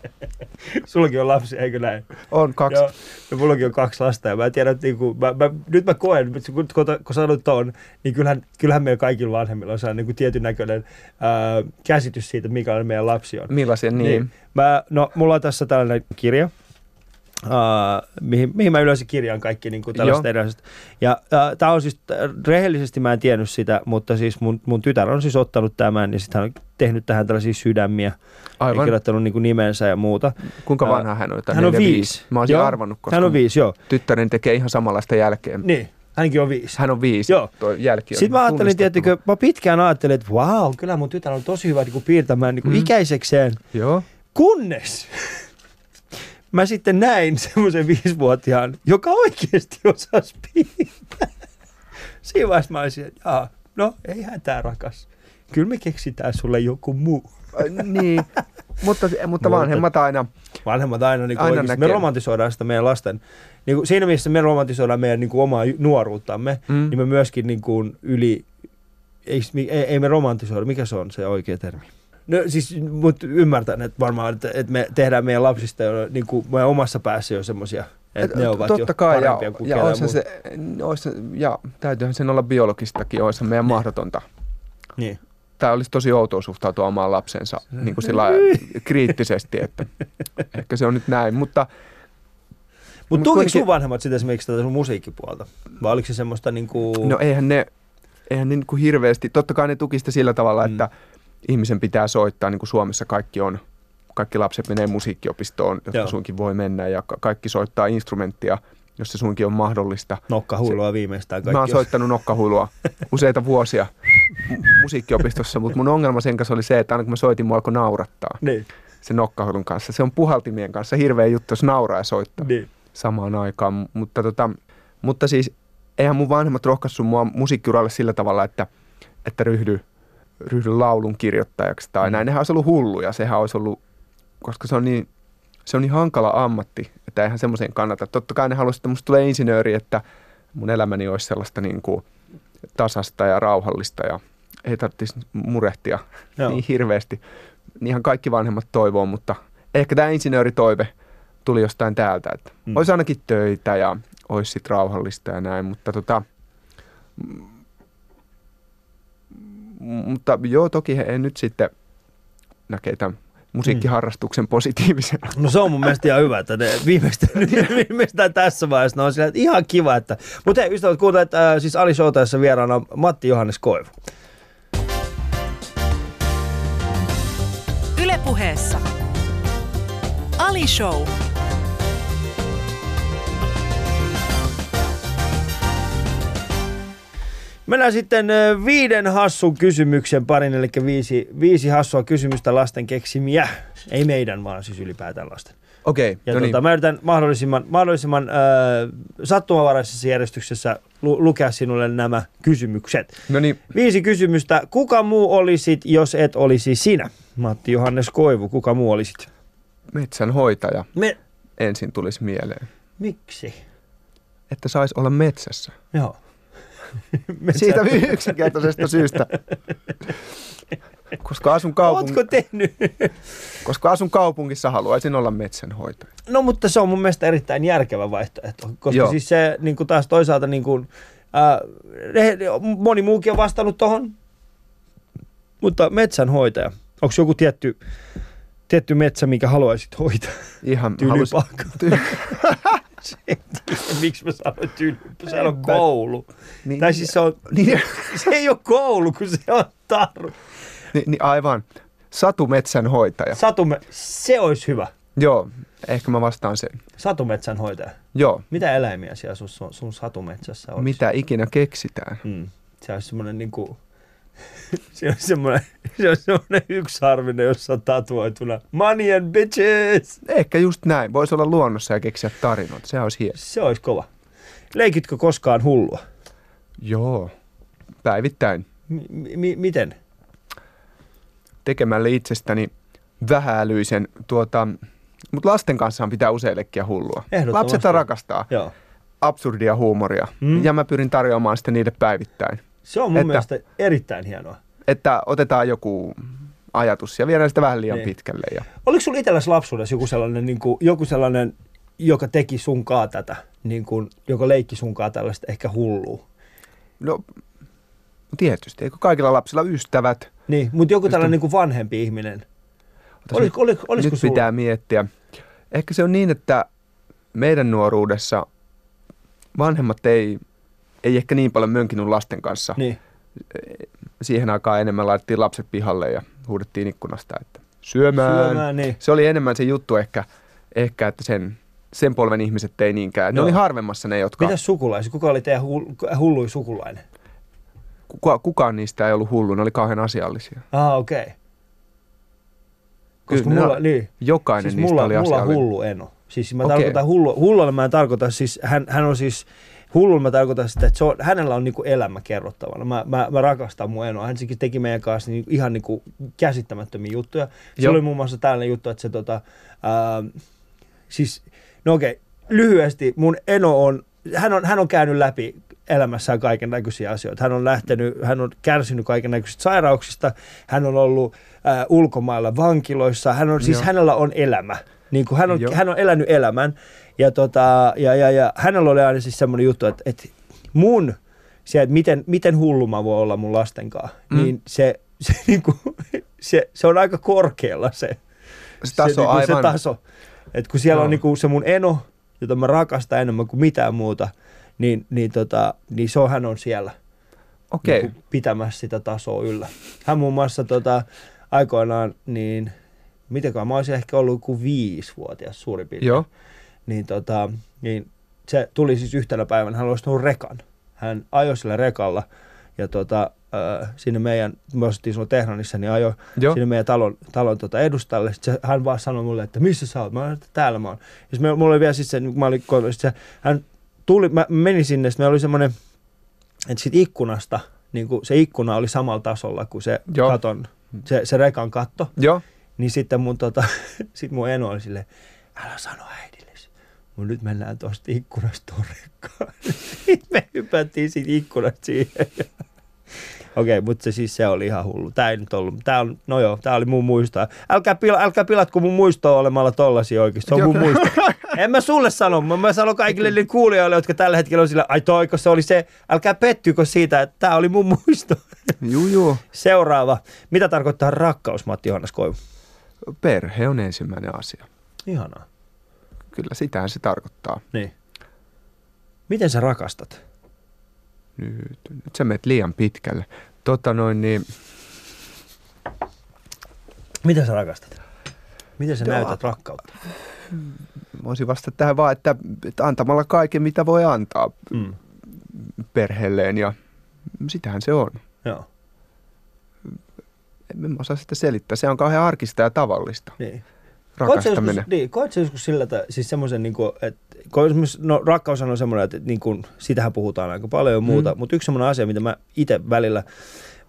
Sullakin on lapsi, eikö näin? On, kaksi. Joo, ja mullakin on kaksi lasta ja mä tiedän, että niin kuin, mä, mä, nyt mä koen, kun, kun, kun sanot ton, niin kyllähän, kyllähän meillä kaikilla vanhemmilla on sellainen niin tietyn näköinen ää, käsitys siitä, mikä meidän lapsi on. Millaisia, niin. niin. Mä, no, mulla on tässä tällainen kirja, Uh, mihin, mihin mä yleensä kirjaan kaikki niin tällaista erilaiset. Ja uh, tämä on siis, rehellisesti mä en tiennyt sitä, mutta siis mun, mun tytär on siis ottanut tämän ja sitten hän on tehnyt tähän tällaisia sydämiä Aivan. ja kirjoittanut niin nimensä ja muuta. Kuinka vanha hän on? Hän on viisi. Mä olisin arvannut, koska hän on viisi, joo. tyttären tekee ihan samanlaista jälkeen. Niin, hänkin on viisi. Hän on viisi. Joo. Tuo jälki on Sitten mä ajattelin, tiettikö, mä pitkään ajattelin, että wow, kyllä mun tytär on tosi hyvä niin kuin piirtämään niin kuin mm. ikäisekseen. Joo. Kunnes mä sitten näin semmoisen viisivuotiaan, joka oikeasti osasi piirtää. Siinä vaiheessa mä olisin, että Jaa, no ei hätää rakas. Kyllä me keksitään sulle joku muu. niin, mutta, mutta vanhemmat aina. Vanhemmat aina, niin aina me romantisoidaan sitä meidän lasten. Niin kuin siinä missä me romantisoidaan meidän niin kuin omaa nuoruuttamme, mm. niin me myöskin niin kuin yli, ei, ei, ei me romantisoida, mikä se on se oikea termi? No siis, mutta ymmärtän, että varmaan, että, että me tehdään meidän lapsista jo niin kuin meidän omassa päässä jo semmoisia, että ne ovat Totta jo kai, parempia ja, kuin ja, olisi se, olisi, ja täytyyhän sen olla biologistakin, olisi meidän niin. mahdotonta. Niin. Tämä olisi tosi outoa suhtautua omaan lapsensa niin kuin sillä kriittisesti, että ehkä se on nyt näin. Mutta Mutta Mut tukiko kuitenkin- sun vanhemmat sitä esimerkiksi tätä sun musiikkipuolta? Vai oliko se semmoista niinku... no eihän ne, eihän ne niin kuin hirveästi, totta kai ne tuki sitä sillä tavalla, Mm. että ihmisen pitää soittaa, niin kuin Suomessa kaikki on, kaikki lapset menee musiikkiopistoon, jotka Joo. suinkin voi mennä ja ka- kaikki soittaa instrumenttia, jos se suinkin on mahdollista. Nokkahuilua viimeistään kaikki. Mä oon soittanut nokkahuilua useita vuosia mu- musiikkiopistossa, mutta mun ongelma sen kanssa oli se, että aina kun mä soitin, mua alkoi naurattaa Niin, se nokkahuilun kanssa. Se on puhaltimien kanssa hirveä juttu, jos nauraa ja soittaa niin. samaan aikaan. Mutta, tota, mutta siis eihän mun vanhemmat rohkaissut mua musiikkiuralle sillä tavalla, että, että ryhdy, ryhdy laulun kirjoittajaksi tai Mm. näin. Nehän olisi ollut hulluja. Sehän olisi ollut, koska se on niin, se on niin hankala ammatti, että eihän semmoiseen kannata. Totta kai ne haluaisivat, että musta tulee insinööri, että mun elämäni olisi sellaista niin kuin tasasta ja rauhallista ja ei tarvitsisi murehtia Joo. niin hirveästi. Niinhän kaikki vanhemmat toivoo, mutta ehkä tämä insinööritoive tuli jostain täältä, että Mm. olisi ainakin töitä ja olisi sitten rauhallista ja näin, mutta tota, mutta joo, toki he he nyt sitten näkee tämän musiikkiharrastuksen positiivisena. No se on mun mielestä ihan hyvä, että ne viimeistään, viimeistään tässä vaiheessa ne on sillä, että ihan kiva. Että... Mutta hei, ystävät, kuuntelet äh, siis Ali Showtaissa vieraana on Matti Johannes Koivu. Ylepuheessa Ali Show. Mennään sitten viiden hassun kysymyksen parin, eli viisi, viisi hassua kysymystä lasten keksimiä. Ei meidän, vaan siis ylipäätään lasten. Okei, Ja no tota, niin. mä yritän mahdollisimman, mahdollisimman äh, sattumanvaraisessa järjestyksessä lu- lukea sinulle nämä kysymykset. no niin, Viisi kysymystä. Kuka muu olisit, jos et olisi sinä? Matti Johannes Koivu, kuka muu olisit? metsänhoitaja Me... ensin tulisi mieleen. Miksi? Että saisi olla metsässä. Joo. Metsä- Siitä yksinkertaisesta syystä. Koska asun, kaupung... Ootko tehnyt? Koska asun kaupungissa, haluaisin olla metsänhoitaja. No mutta se on mun mielestä erittäin järkevä vaihtoehto, koska Joo. siis se niin kuin taas toisaalta niin kuin, rehe- moni muukin on vastannut tohon, mutta metsänhoitaja. Onko joku tietty, tietty metsä, mikä haluaisit hoitaa? Ihan halus... Tylypakka. Ty- Se en tiedä, Miksi mä sanoin tylypakka? Se on koulu. niin, Tai siis se, on, niin, se ei ole koulu, kun se on taru. niin, niin, aivan. Satu metsänhoitaja. Satume, se olisi hyvä. Joo, ehkä mä vastaan sen. Satumetsänhoitaja. Joo, Mitä eläimiä siellä sun, sun, sun satumetsässä olisi? mitä ikinä keksitään. Mm. Se olisi semmoinen niinku... se on semmoinen, se on semmoinen yksiharvinen, jossa on tatuoituna Money and bitches! Ehkä just näin. Voisi olla luonnossa ja keksiä tarinoita. Se olisi hieno. Se olisi kova. Leikitkö koskaan hullua? Joo, päivittäin. M- mi- miten? Tekemällä itsestäni vähäälyisen, tuota, mutta lasten kanssa pitää usein leikkiä hullua. Lapset rakastaa Joo. absurdia huumoria Mm. ja mä pyrin tarjoamaan sitä niille päivittäin. Se on mun Että- mielestä erittäin hienoa. Että otetaan joku ajatus ja viedään sitä vähän liian Niin. pitkälle. Ja Oliko sulla itselläsi lapsuudessa joku sellainen, niin kuin, joku sellainen, joka teki sunkaa tätä, niin kuin, joka leikki sunkaa tällaista ehkä hullua? no, tietysti, eikö kaikilla lapsilla ystävät? Niin, mutta joku tällainen niin kuin vanhempi ihminen. Olisiko, olisiko, olisiko nyt sulla? pitää miettiä. Ehkä se on niin, että meidän nuoruudessa vanhemmat ei, ei ehkä niin paljon mönkinyt lasten kanssa. Niin. Siihen aikaan enemmän laitettiin lapset pihalle ja huudettiin ikkunasta, että syömään. Syömään, niin. Se oli enemmän se juttu ehkä, ehkä että sen, sen polven ihmiset ei niinkään. Ne Joo. oli harvemmassa ne, jotka... Mitäs sukulaisia? Kuka oli teidän hull- hullui sukulainen? Kuka, kukaan niistä ei ollut hullu, ne oli kauhean asiallisia. Ah, okei. Okay. Koska Kyllä, mulla, ne- niin, Jokainen siis niistä mulla, oli mulla asiallinen. hullu eno. Siis mä Okei. tarkoitan hullu, hullulla mä en tarkoita, siis hän, hän on siis, hullulla mä tarkoitan sitä, että se on, hänellä on niinku elämä kerrottavana. Mä, mä, mä rakastan mun enoa. Hän teki meidän kanssa niin, ihan niinku käsittämättömiä juttuja. Se Joo. oli muun muassa tällainen juttu, että se tota, ää, siis, no okei, lyhyesti mun eno on, hän on, hän on käynyt läpi elämässään kaiken näköisiä asioita. Hän on lähtenyt, hän on kärsinyt kaiken näköisistä sairauksista, hän on ollut ää, ulkomailla vankiloissa, hän on, siis Joo. hänellä on elämä. Niin kuin hän, on, Joo. hän on elänyt elämän ja, tota, ja, ja, ja hänellä oli aina siis semmoinen juttu, että, että mun se, että miten, miten hullu mä voin olla mun lasten kanssa, Mm. niin se se, niin kuin, se, se on aika korkealla se, Se taso se, niin kuin, se aivan. taso. Et kun siellä Joo. on niin kuin se mun eno, jota mä rakastan enemmän kuin mitään muuta, niin, niin, tota, niin se on, hän on siellä Okei. niin kuin pitämässä sitä tasoa yllä. Hän muun muassa tota, aikoinaan, niin mitenköhän mä olisin ehkä ollut joku viisivuotias suurin piirtein. Joo. Niin, tota, niin se tuli siis yhtenä päivänä, hän olisi tuonut rekan. Hän ajoi sillä rekalla ja tota, äh, sinne meidän, me asuttiin silloin Teheranissa, niin ajoi Joo. sinne meidän talon, talon tota edustalle. Sitten se, hän vaan sanoi mulle, että missä sä oot? Mä sanoin, että täällä mä oon. Ja sitten me, mulla oli vielä siis se, kun mä olin kotona, se, hän tuli, mä menin sinne, sitten meillä oli semmoinen, että sit ikkunasta, niin kuin se ikkuna oli samalla tasolla kuin se Joo. katon, se, se rekan katto. Joo. Niin sitten mun, tota, sit mun eno oli silleen, älä sano äidille. Mun nyt mennään tuosta ikkunasta. Sitten me hypättiin siitä ikkunasta siihen. Okei, mutta se siis se oli ihan hullu. Tää ei nyt ollut. Tää on, no joo, tää oli mun muistoa. Älkää, pila, älkää pilatko mun muistoa olemalla tollasia oikeesti. Se on mun muisto. En mä sulle sano, mä, mä sanon kaikille niille kuulijoille, jotka tällä hetkellä on sillä, ai toiko se oli se, älkää pettykö siitä, että tää oli mun muisto. Juu, juu. Seuraava. Mitä tarkoittaa rakkaus, Matti Johannes Koivu? Perhe on ensimmäinen asia. Ihanaa. Kyllä sitähän se tarkoittaa. Niin. Miten sä rakastat? Nyt, nyt sä menet liian pitkälle. Tota noin, niin Miten sä rakastat? Miten sä Joo. näytät rakkautta? voisin vastata tähän vaan, että, että antamalla kaiken, mitä voi antaa Mm. perheelleen ja sitähän se on. Joo, En osaa sitä selittää. Se on kauhean arkista ja tavallista. niin. Rakastaminen. joskus, niin, joskus sillä, että siis semmoisen, niin kuin, että kun no rakkaus on semmoinen, että niin kuin, sitähän puhutaan aika paljon ja muuta, Mm. mutta yksi semmoinen asia, mitä mä itse välillä,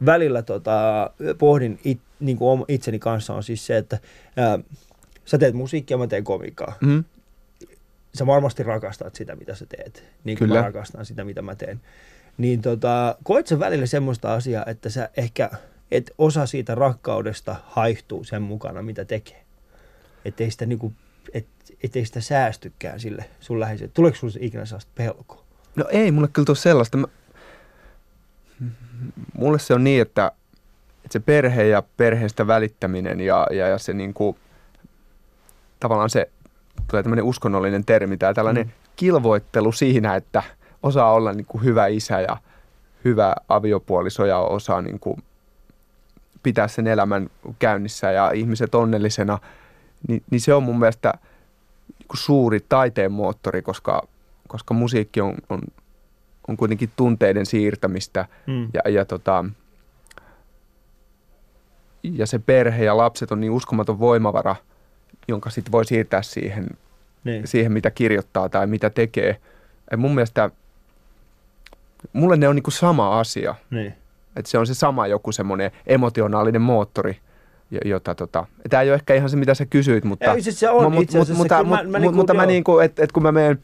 välillä tota, pohdin it, niin kuin itseni kanssa on siis se, että ää, sä teet musiikkia, mä teen komiikkaa. Mm. Sä varmasti rakastat sitä, mitä sä teet, niin kuin Kyllä. mä rakastan sitä, mitä mä teen. Niin tota, koet sä välillä semmoista asiaa, että sä ehkä, et osa siitä rakkaudesta haihtuu sen mukana, mitä tekee? Ettei sitä, niinku, et, ettei sitä säästykään sille sun läheiselle. Tuleeko sulle ikinä sellaista pelkoa? No ei mulle kyllä tule sellaista. Mä... Mulle se on niin, että, että se perhe ja perheestä välittäminen ja, ja, ja se niin kuin, tavallaan se, tulee tämmöinen uskonnollinen termi, tämä tällainen mm. kilvoittelu siinä, että osaa olla niin kuin hyvä isä ja hyvä aviopuoliso ja osaa niin kuin pitää sen elämän käynnissä ja ihmiset onnellisena, niin, niin se on mun mielestä niin suuri taiteen moottori, koska, koska musiikki on, on, on kuitenkin tunteiden siirtämistä Mm. ja, ja, tota, ja se perhe ja lapset on niin uskomaton voimavara, jonka sitten voi siirtää siihen, Niin. siihen, mitä kirjoittaa tai mitä tekee. Ja mun mielestä, mulle ne on niinku sama asia. niin. Että se on se sama joku semmoinen emotionaalinen moottori, jota tota, tämä ei ole ehkä ihan se, mitä sä kysyit, mutta... Ei, siis se on itse asiassa. Mutta, mä- mutta, mä mä, niinku- mutta mä niinku, että et kun mä menen,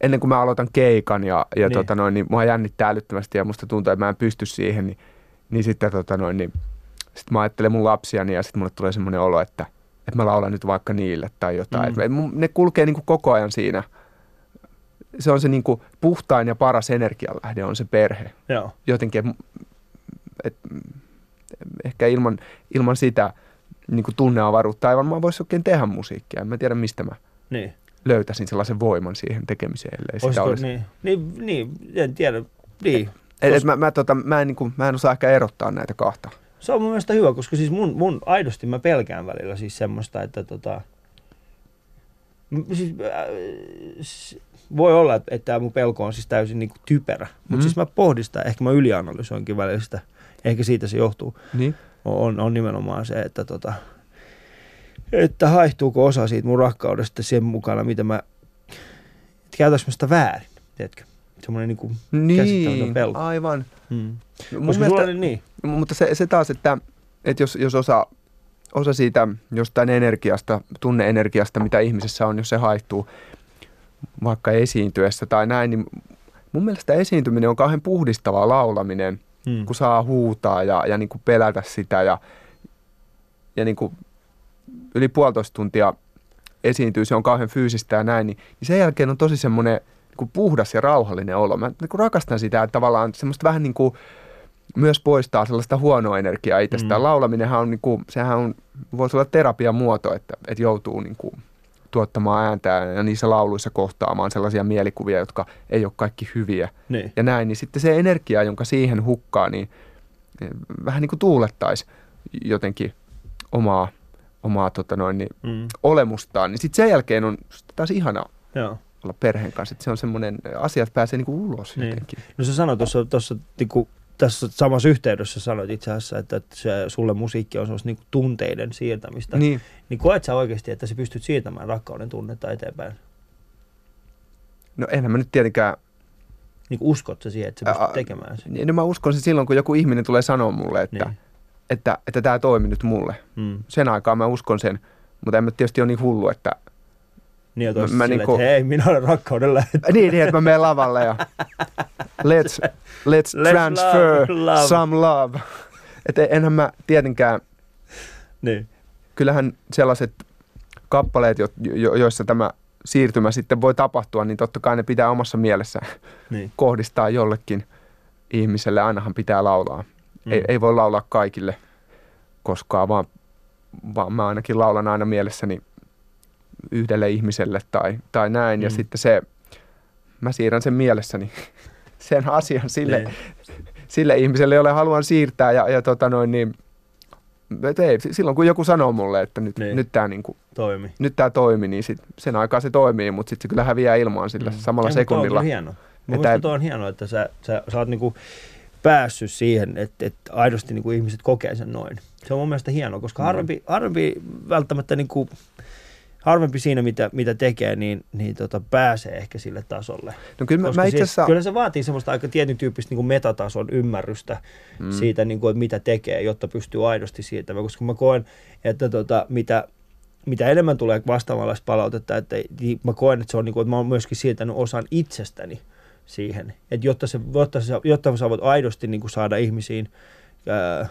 ennen kuin mä aloitan keikan ja, ja Niin. niin. tota noin, niin mua jännittää älyttömästi ja musta tuntuu, että mä en pysty siihen, niin, niin sitten tota noin, niin, sit mä ajattelen mun lapsiani ja sitten mulle tulee semmoinen olo, että, että mä laulan nyt vaikka niille tai jotain. Mm. Et ne kulkee niinku koko ajan siinä. Se on se niinku puhtain ja paras energianlähde on se perhe Joo. jotenkin, et, et, ehkä ilman, ilman sitä niin kuin tunneavaruutta ei varmaan voisi oikein tehdä musiikkia. En mä tiedä, mistä mä Niin. löytäisin sellaisen voiman siihen tekemiseen, ellei sitä Olisiko, olisi. niin, niin, niin, en tiedä. Niin. Et, et mä, mä, tota, mä, en, niin kuin, mä en osaa ehkä erottaa näitä kahta. Se on mun mielestä hyvä, koska siis mun, mun aidosti mä pelkään välillä siis semmoista, että tota, siis, äh, voi olla, että, tämä mun pelko on siis täysin niin kuin typerä, mutta Mm. siis mä pohdin sitä, ehkä mä ylianalysoinkin välillä sitä, ehkä siitä se johtuu, Niin? on, on nimenomaan se, että tota, että haihtuuko osa siitä mun rakkaudesta sen mukana, mitä mä, että käytäks mä sitä väärin, tiedätkö? Semmoinen niin kuin, Käsittämätön Niin, pelko. aivan. mm. Mun Koska mielestä, oli niin, mutta se, se taas, että, että jos, jos osa, osa siitä jostain energiasta, tunneenergiasta, mitä ihmisessä on, jos se haihtuu vaikka esiintyessä tai näin, niin mun mielestä esiintyminen on kauhean puhdistavaa laulaminen, mm. kun saa huutaa ja, ja niin kuin pelätä sitä ja, ja niin kuin yli puolitoista tuntia esiintyy, se on kauhean fyysistä ja näin, niin, niin sen jälkeen on tosi semmoinen niin puhdas ja rauhallinen olo. Mä niin kuin rakastan sitä, että tavallaan semmoista vähän niin kuin myös poistaa sellaista huonoa energiaa itsestään. Mm. Laulaminenhan on, niin kuin, sehän on, voisi olla terapian muoto, että, että joutuu niin kuin, tuottamaan ääntä ja niissä lauluissa kohtaamaan sellaisia mielikuvia, jotka ei ole kaikki hyviä Niin. ja näin, niin sitten se energia, jonka siihen hukkaa, niin eh, vähän niin kuin tuulettaisi jotenkin omaa, omaa tota noin, niin Mm. olemustaan, niin sitten sen jälkeen on taas ihana Joo. olla perheen kanssa, että se on semmoinen, asiat pääsee niin kuin ulos Niin. jotenkin. No sä sanoit tuossa, tuossa niinku, tässä samassa yhteydessä sanoit itse asiassa, että, että se, sulle musiikki on semmoista niinku tunteiden siirtämistä. Niin. Niin, koet sä oikeasti, että sä pystyt siirtämään rakkauden tunnetta eteenpäin? no enhän mä nyt tietenkään, Niin uskot sä siihen, että sä pystyt Ää, tekemään sen? niin no mä uskon se silloin, kun joku ihminen tulee sanoa mulle, että, Niin. niin. että, että tämä toimi nyt mulle. Mm. Sen aikaa mä uskon sen, mutta en mä tietysti ole niin hullu, että Niin, että Mä- mä, niinku- että hei, minä olen rakkauden lähettäjä. niin, niin, että mä menen lavalle ja let's, let's, Let's transfer love, love. some love. Että enhän mä tietenkään, Niin. kyllähän sellaiset kappaleet, jo, jo, joissa tämä siirtymä sitten voi tapahtua, niin totta kai ne pitää omassa mielessä Niin. kohdistaa jollekin ihmiselle. Ainahan pitää laulaa. Mm. Mm. Ei, ei voi laulaa kaikille koskaan, vaan, vaan mä ainakin laulan aina mielessäni yhdelle ihmiselle tai, tai näin. Mm. Ja sitten se, mä siirrän sen mielessäni sen asian sille, Niin. sille ihmiselle, jolle haluan siirtää. Ja, ja tota noin, niin, ei, silloin kun joku sanoo mulle, että nyt, Niin. nyt tämä niinku, Toimi. nyt tää toimii, niin sit sen aikaa se toimii, mutta sitten se kyllä häviää ilmaan sillä mm. samalla Ei, mutta toi on sekunnilla. hieno. Että- toi on hienoa, että sä, sä, sä oot niinku päässyt siihen, että, että aidosti niinku ihmiset kokee sen noin. Se on mun mielestä hienoa, koska Mm. harvempi, harvempi välttämättä niinku, harvempi siinä, mitä, mitä tekee, niin, niin tota, pääsee ehkä sille tasolle. No kyllä mä, Koska mä itse siis, asiassa... kyllä se vaatii semmoista aika tietyn tyyppistä niin metatason ymmärrystä mm. Siitä, niin kuin, että mitä tekee, jotta pystyy aidosti siirtämään. Koska mä koen, että tota, mitä, mitä enemmän tulee vastaavanlaista palautetta, että niin mä koen, että se on niin kuin, että mä oon myöskin siirtänyt osan itsestäni siihen. Että jotta, se, jotta, se, jotta sä voit aidosti niin kuin saada ihmisiin ää,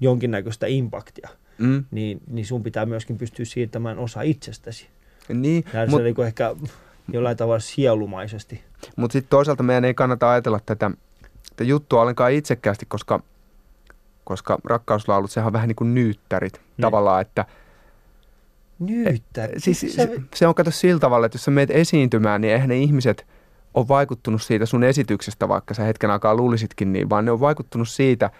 jonkinnäköistä impaktia, Mm, niin, niin sun pitää myöskin pystyä siirtämään osa itsestäsi. niin, Ja se mutta niin ehkä jollain tavalla sielumaisesti. Mutta sitten toisaalta meidän ei kannata ajatella tätä, tätä juttua ollenkaan itsekkäästi, koska, koska rakkauslaulut, sehän on vähän niin kuin nyyttärit Niin. tavallaan, että Nyyttä. siis se, se on kato sillä tavalla, että jos sä meet esiintymään, niin eihän ne ihmiset ole vaikuttunut siitä sun esityksestä, vaikka sä hetken aikaa luulisitkin niin, vaan ne on vaikuttunut siitä,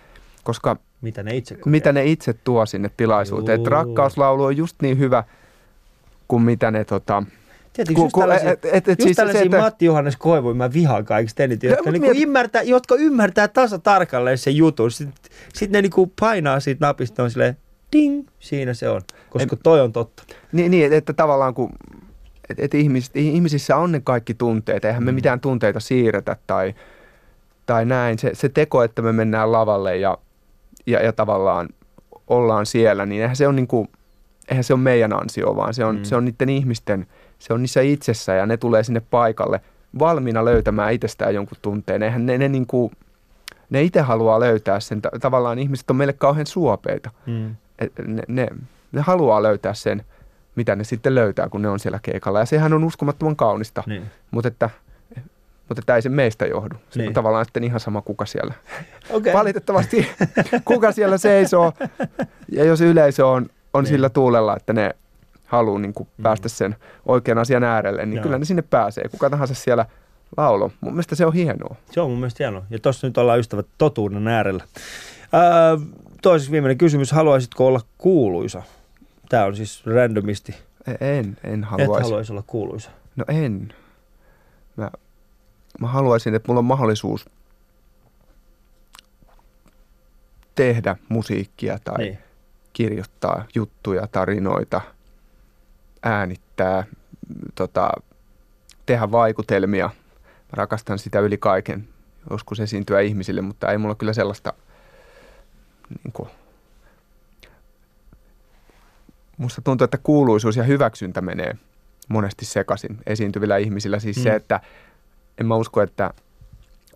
koska mitä ne itse kokee. mitä ne itse tuo sinne tilaisuuteen. Että rakkauslaulu on just niin hyvä kuin mitä ne tota... Tietysti just tällaisia, et- et- et just siis se, tällaisia että- Matti Johannes Koivuja mä vihaan kaikista eniten, jotka, niinku mieti- ymmärtää, jotka ymmärtää tasa tarkalleen sen jutun. Sitten sit ne niinku painaa siitä napista on silleen ding, siinä se on, koska toi on totta. Niin, niin että, että tavallaan kun et, et ihmiset, ihmisissä on ne kaikki tunteet, eihän me Mm. mitään tunteita siirretä tai, tai näin. Se, se teko, että me mennään lavalle ja, ja, ja tavallaan ollaan siellä, niin eihän se on, niin kuin, eihän se on meidän ansio, vaan se on, Mm. se on niiden ihmisten, se on niissä itsessä ja ne tulee sinne paikalle valmiina löytämään itsestään jonkun tunteen. Eihän ne, ne, niin kuin, ne itse haluaa löytää sen. Ta- Tavallaan ihmiset on meille kauhean suopeita Mm. ne, ne, ne haluaa löytää sen, mitä ne sitten löytää, kun ne on siellä keikalla. Ja sehän on uskomattoman kaunista, Niin. mutta että, mutta että ei se meistä johdu. Se Niin. on tavallaan sitten ihan sama, kuka siellä. Okay. Valitettavasti kuka siellä seisoo. Ja jos yleisö on, on Niin. sillä tuulella, että ne haluaa niin kuin Mm. päästä sen oikean asian äärelle, niin Joo. kyllä ne sinne pääsee. Kuka tahansa siellä laulo. Mun mielestä se on hienoa. Se on mun mielestä hienoa. Ja tossa nyt ollaan ystävät totuuden äärellä. Öö, toiseksi viimeinen kysymys. Haluaisitko olla kuuluisa? Tämä on siis randomisti. E- En, en Et haluaisi. haluaisi olla kuuluisa. No en. Mä, mä haluaisin, että mulla on mahdollisuus tehdä musiikkia tai Niin. kirjoittaa juttuja, tarinoita, äänittää, tota, tehdä vaikutelmia. Mä rakastan sitä yli kaiken. Joskus esiintyä ihmisille, mutta ei mulla kyllä sellaista niin kuin, musta tuntuu, että kuuluisuus ja hyväksyntä menee monesti sekaisin esiintyvillä ihmisillä. Siis mm. se, että en mä usko, että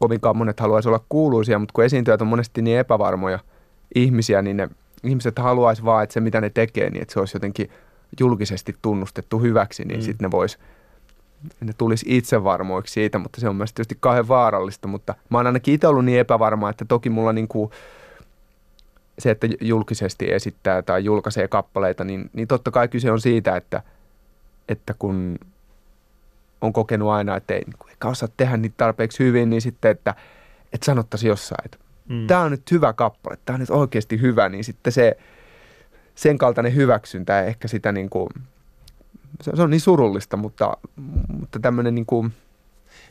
kovinkaan monet haluaisi olla kuuluisia, mutta kun esiintyjät on monesti niin epävarmoja ihmisiä, niin ne ihmiset haluaisi vaan, että se mitä ne tekee, niin että se olisi jotenkin julkisesti tunnustettu hyväksi, niin Mm. sitten ne vois ne tulisi itsevarmoiksi siitä, mutta se on myös tietysti kauhean vaarallista, mutta mä oon ainakin itse ollut niin epävarma, että toki mulla niin kuin se, että julkisesti esittää tai julkaisee kappaleita, niin, niin totta kai kyse on siitä, että, että kun on kokenut aina, että ei niin eikä osaa tehdä niitä tarpeeksi hyvin, niin sitten, että, että sanottaisiin jossain, että mm. tämä on nyt hyvä kappale, tämä on nyt oikeasti hyvä, niin sitten se, sen kaltainen hyväksyntä ehkä sitä niin kuin, se, se on niin surullista, mutta, mutta tämmöinen niin kuin,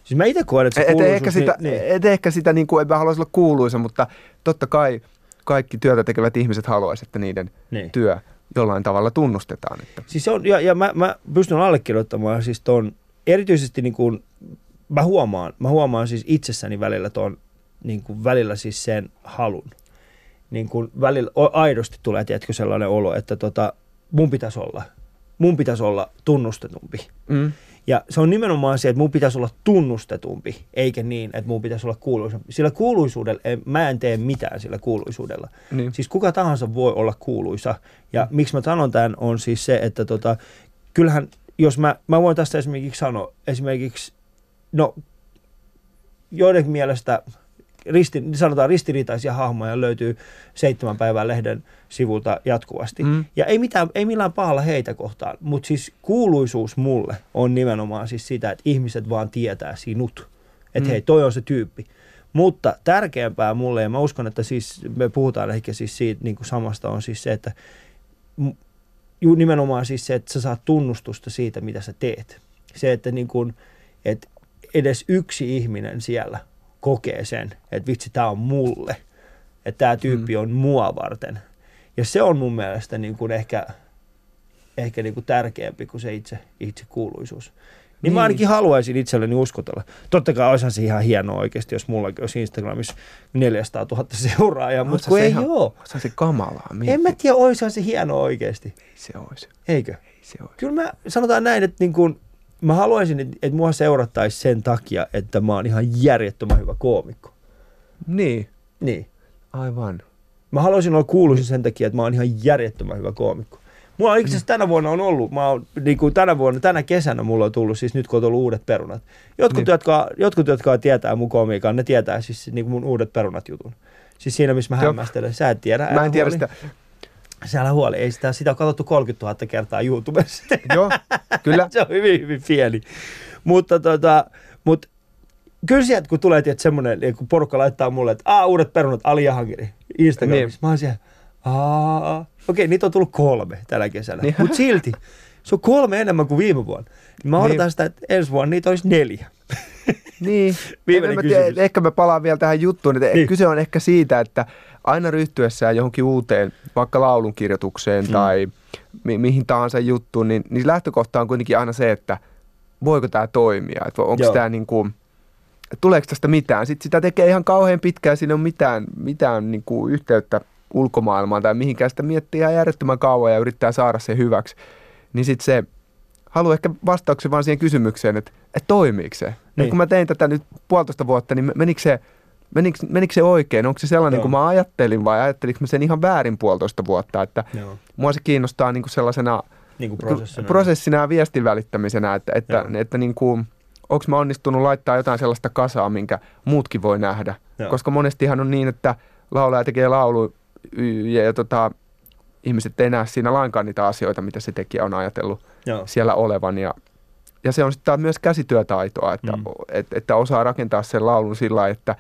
Siis mä itse koen, että se et, ehkä sitä, niin, niin. Et ehkä sitä, niin kuin, en mä haluaisi olla kuuluisa, mutta totta kai kaikki työtä tekevät ihmiset haluaisivat, että niiden niin. työ jollain tavalla tunnustetaan. Että. Siis on, ja, ja mä, mä pystyn allekirjoittamaan siis ton, erityisesti niin kuin, mä huomaan, mä huomaan siis itsessäni välillä ton, niin kuin välillä siis sen halun. Niin kuin välillä aidosti tulee, tiedätkö, sellainen olo, että tota, mun pitäisi olla, mun pitäisi olla tunnustetumpi. Mm. Ja se on nimenomaan se, että mun pitäisi olla tunnustetumpi, eikä niin, että mun pitäisi olla kuuluisampi. Sillä kuuluisuudella, mä en tee mitään sillä kuuluisuudella. Niin. Siis kuka tahansa voi olla kuuluisa. Ja mm. miksi mä sanon tämän on siis se, että tota, kyllähän, jos mä, mä voin tästä esimerkiksi sanoa, esimerkiksi, no joidenkin mielestä risti, sanotaan ristiriitaisia hahmoja löytyy seitsemän päivän lehden sivulta jatkuvasti. Mm. Ja ei, mitään, ei millään pahalla heitä kohtaan, mutta siis kuuluisuus mulle on nimenomaan siis sitä, että ihmiset vaan tietää sinut. Että mm. hei, toi on se tyyppi. Mutta tärkeämpää mulle, ja mä uskon, että siis me puhutaan ehkä siis siitä niin kuin samasta, on siis se, että nimenomaan siis se, että sä saat tunnustusta siitä, mitä sä teet. Se, että, niin kuin, että edes yksi ihminen siellä kokee sen, että vitsi, tämä on mulle. Että tämä tyyppi mm. on mua varten. Ja se on mun mielestä niin kuin ehkä, ehkä niin kuin tärkeämpi kuin se itse, itse kuuluisuus. Niin, niin mä ainakin haluaisin itselleni uskotella. Totta kai olisihan se ihan hienoa oikeasti, jos mullakin olisi Instagramissa 400 000 seuraajaa, no, mutta kun ei ihan, ole. Se se kamalaa. Mietin. En mä tiedä, olisihan se hienoa oikeasti. Ei se olisi. Eikö? Ei se olisi. Kyllä mä sanotaan näin, että niin kuin, mä haluaisin, että, että mua seurattaisi sen takia, että mä oon ihan järjettömän hyvä koomikko. Niin. Niin. Aivan. Mä haluaisin olla kuuluisin sen takia, että mä oon ihan järjettömän hyvä koomikko. Mulla itse asiassa tänä vuonna on ollut, mä oon, niin kuin tänä vuonna, tänä kesänä mulla on tullut, siis nyt kun on tullut uudet perunat. Jotkut, niin. jotka, jotkut jotka tietää mun komiikan, ne tietää siis niin kuin mun uudet perunat jutun. Siis siinä, missä mä hämmästelen. Sä et tiedä. Mä en tiedä sitä. Siellä huoli, ei sitä, sitä on katsottu 30 000 kertaa YouTubessa. Joo, kyllä. se on hyvin, hyvin pieni. Mutta tota, mut, kyllä sieltä, kun tulee tietysti semmoinen, niin kun porukka laittaa mulle, että Aa, uudet perunat, Ali Jahangiri, Instagramissa. Niin. Mä oon siellä, Aa, okei, niitä on tullut kolme tällä kesällä. Niin. Mutta silti, se on kolme enemmän kuin viime vuonna. Mä niin. odotan niin. sitä, että ensi vuonna niitä olisi neljä. Niin, Viimeinen mä tiedä, ehkä mä palaan vielä tähän juttuun, että niin. kyse on ehkä siitä, että aina ryhtyessään johonkin uuteen, vaikka laulunkirjoitukseen mm. tai mi- mihin tahansa juttuun, niin, niin lähtökohta on kuitenkin aina se, että voiko tämä toimia, että onko tämä niin kuin, tuleeko tästä mitään. Sitten sitä tekee ihan kauhean pitkään, siinä on mitään, mitään niin kuin yhteyttä ulkomaailmaan tai mihinkään sitä miettii ihan järjettömän kauan ja yrittää saada se hyväksi. Niin sitten se, haluaa ehkä vastauksen vaan siihen kysymykseen, että, että toimiiko se. Niin. Ja kun mä tein tätä nyt puolitoista vuotta, niin menikö se, menikö, menikö se oikein? Onko se sellainen Joo. kuin mä ajattelin vai ajattelinko mä sen ihan väärin puolitoista vuotta? Että Joo. mua se kiinnostaa niin kuin sellaisena niin kuin prosessina. prosessina ja viestin välittämisenä, että, että, että, että niin kuin, onko mä onnistunut laittaa jotain sellaista kasaa, minkä muutkin voi nähdä. Joo. Koska monestihan on niin, että laulaja tekee laulu ja, ja tota, ihmiset ei näe siinä lainkaan niitä asioita, mitä se tekijä on ajatellut Joo. siellä olevan. Ja, ja se on sitten myös käsityötaitoa, että, mm. että, että osaa rakentaa sen laulun sillä että,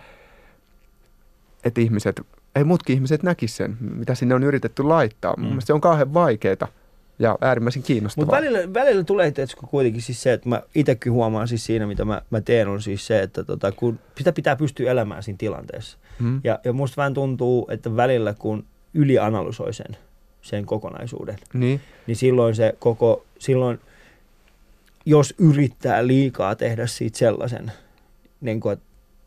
että ihmiset, ei muutkin ihmiset näkisi sen, mitä sinne on yritetty laittaa. Mm. Mun se on kauhean vaikeaa ja äärimmäisen kiinnostavaa. Mutta välillä, välillä tulee tietysti kuitenkin siis se, että mä itsekin huomaan siis siinä, mitä mä, mä teen, on siis se, että tota, kun sitä pitää pystyä elämään siinä tilanteessa. Mm. Ja, ja musta vähän tuntuu, että välillä kun ylianalysoi sen, sen kokonaisuuden, niin. niin silloin se koko, silloin jos yrittää liikaa tehdä siitä sellaisen, niin kuin, että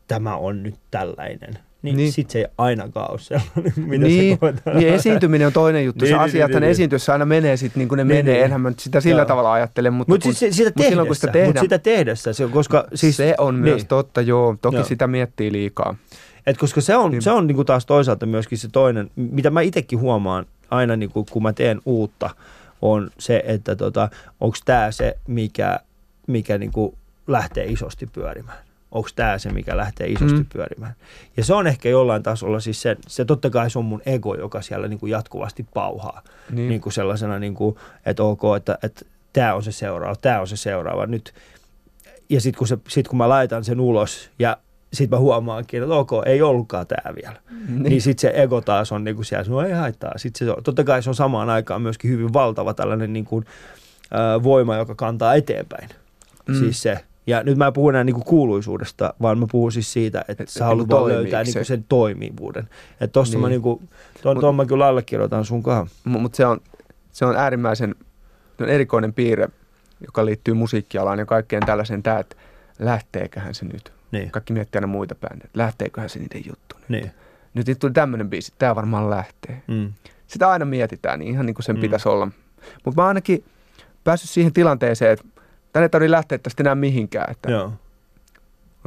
tämä on nyt tällainen, niin, niin. sitten se ei ainakaan ole sellainen, mitä niin, se Niin esiintyminen on toinen juttu. Niin, se niin, asiathan niin, niin. esiintyessä aina menee sitten niin kuin ne niin, menee. Niin. Enhän mä sitä sillä joo. tavalla ajattele. Mutta mut kun, sitä, sitä mut silloin, kun sitä tehdään. Mutta sitä tehdessä, se, koska... Siis, se on niin. myös totta, joo. Toki joo. sitä miettii liikaa. Et koska se on, niin. se on niin kuin taas toisaalta myöskin se toinen, mitä mä itsekin huomaan aina niin kuin, kun mä teen uutta, on se, että tota, onko tämä se, mikä mikä niin kuin lähtee isosti pyörimään? Onko tämä se, mikä lähtee isosti Mm. pyörimään? Ja se on ehkä jollain tasolla siis se, se totta kai se on mun ego, joka siellä niin kuin jatkuvasti pauhaa. Niin. Niin. niin kuin sellaisena, niin kuin, että ok, että, että tämä on se seuraava, tämä on se seuraava. Nyt, ja sitten kun, se, sit kun mä laitan sen ulos ja sitten mä huomaankin, että ok, ei ollutkaan tämä vielä. Niin, niin sitten se ego taas on niin kuin siellä, no ei haittaa. Sitten se, totta kai se on samaan aikaan myöskin hyvin valtava tällainen niin kuin, äh, voima, joka kantaa eteenpäin. Mm. Mm. Siis se. Ja nyt mä en puhu enää niin kuin kuuluisuudesta, vaan mä puhun siis siitä, että Et- sä haluat niinku vaan toimiiko löytää niin kuin sen toimivuuden. Että tossa Niin. niin. mä niin kuin, ton, ton mä kyllä allekirjoitan sunkaan. Mutta se on, se on äärimmäisen se on erikoinen piirre, joka liittyy musiikkialaan ja kaikkeen tällaiseen, tämä, että lähteeköhän se nyt. Niin. Kaikki miettii aina muita bändejä, että lähteeköhän se niiden juttu nyt. Niin. Nyt nyt tuli tämmöinen biisi, tämä varmaan lähtee. Mm. Sitä aina mietitään, niin ihan niin kuin sen Mm. pitäisi olla. Mutta mä ainakin päässyt siihen tilanteeseen, että tänne ei tarvitse lähteä tästä enää mihinkään. Että Joo. on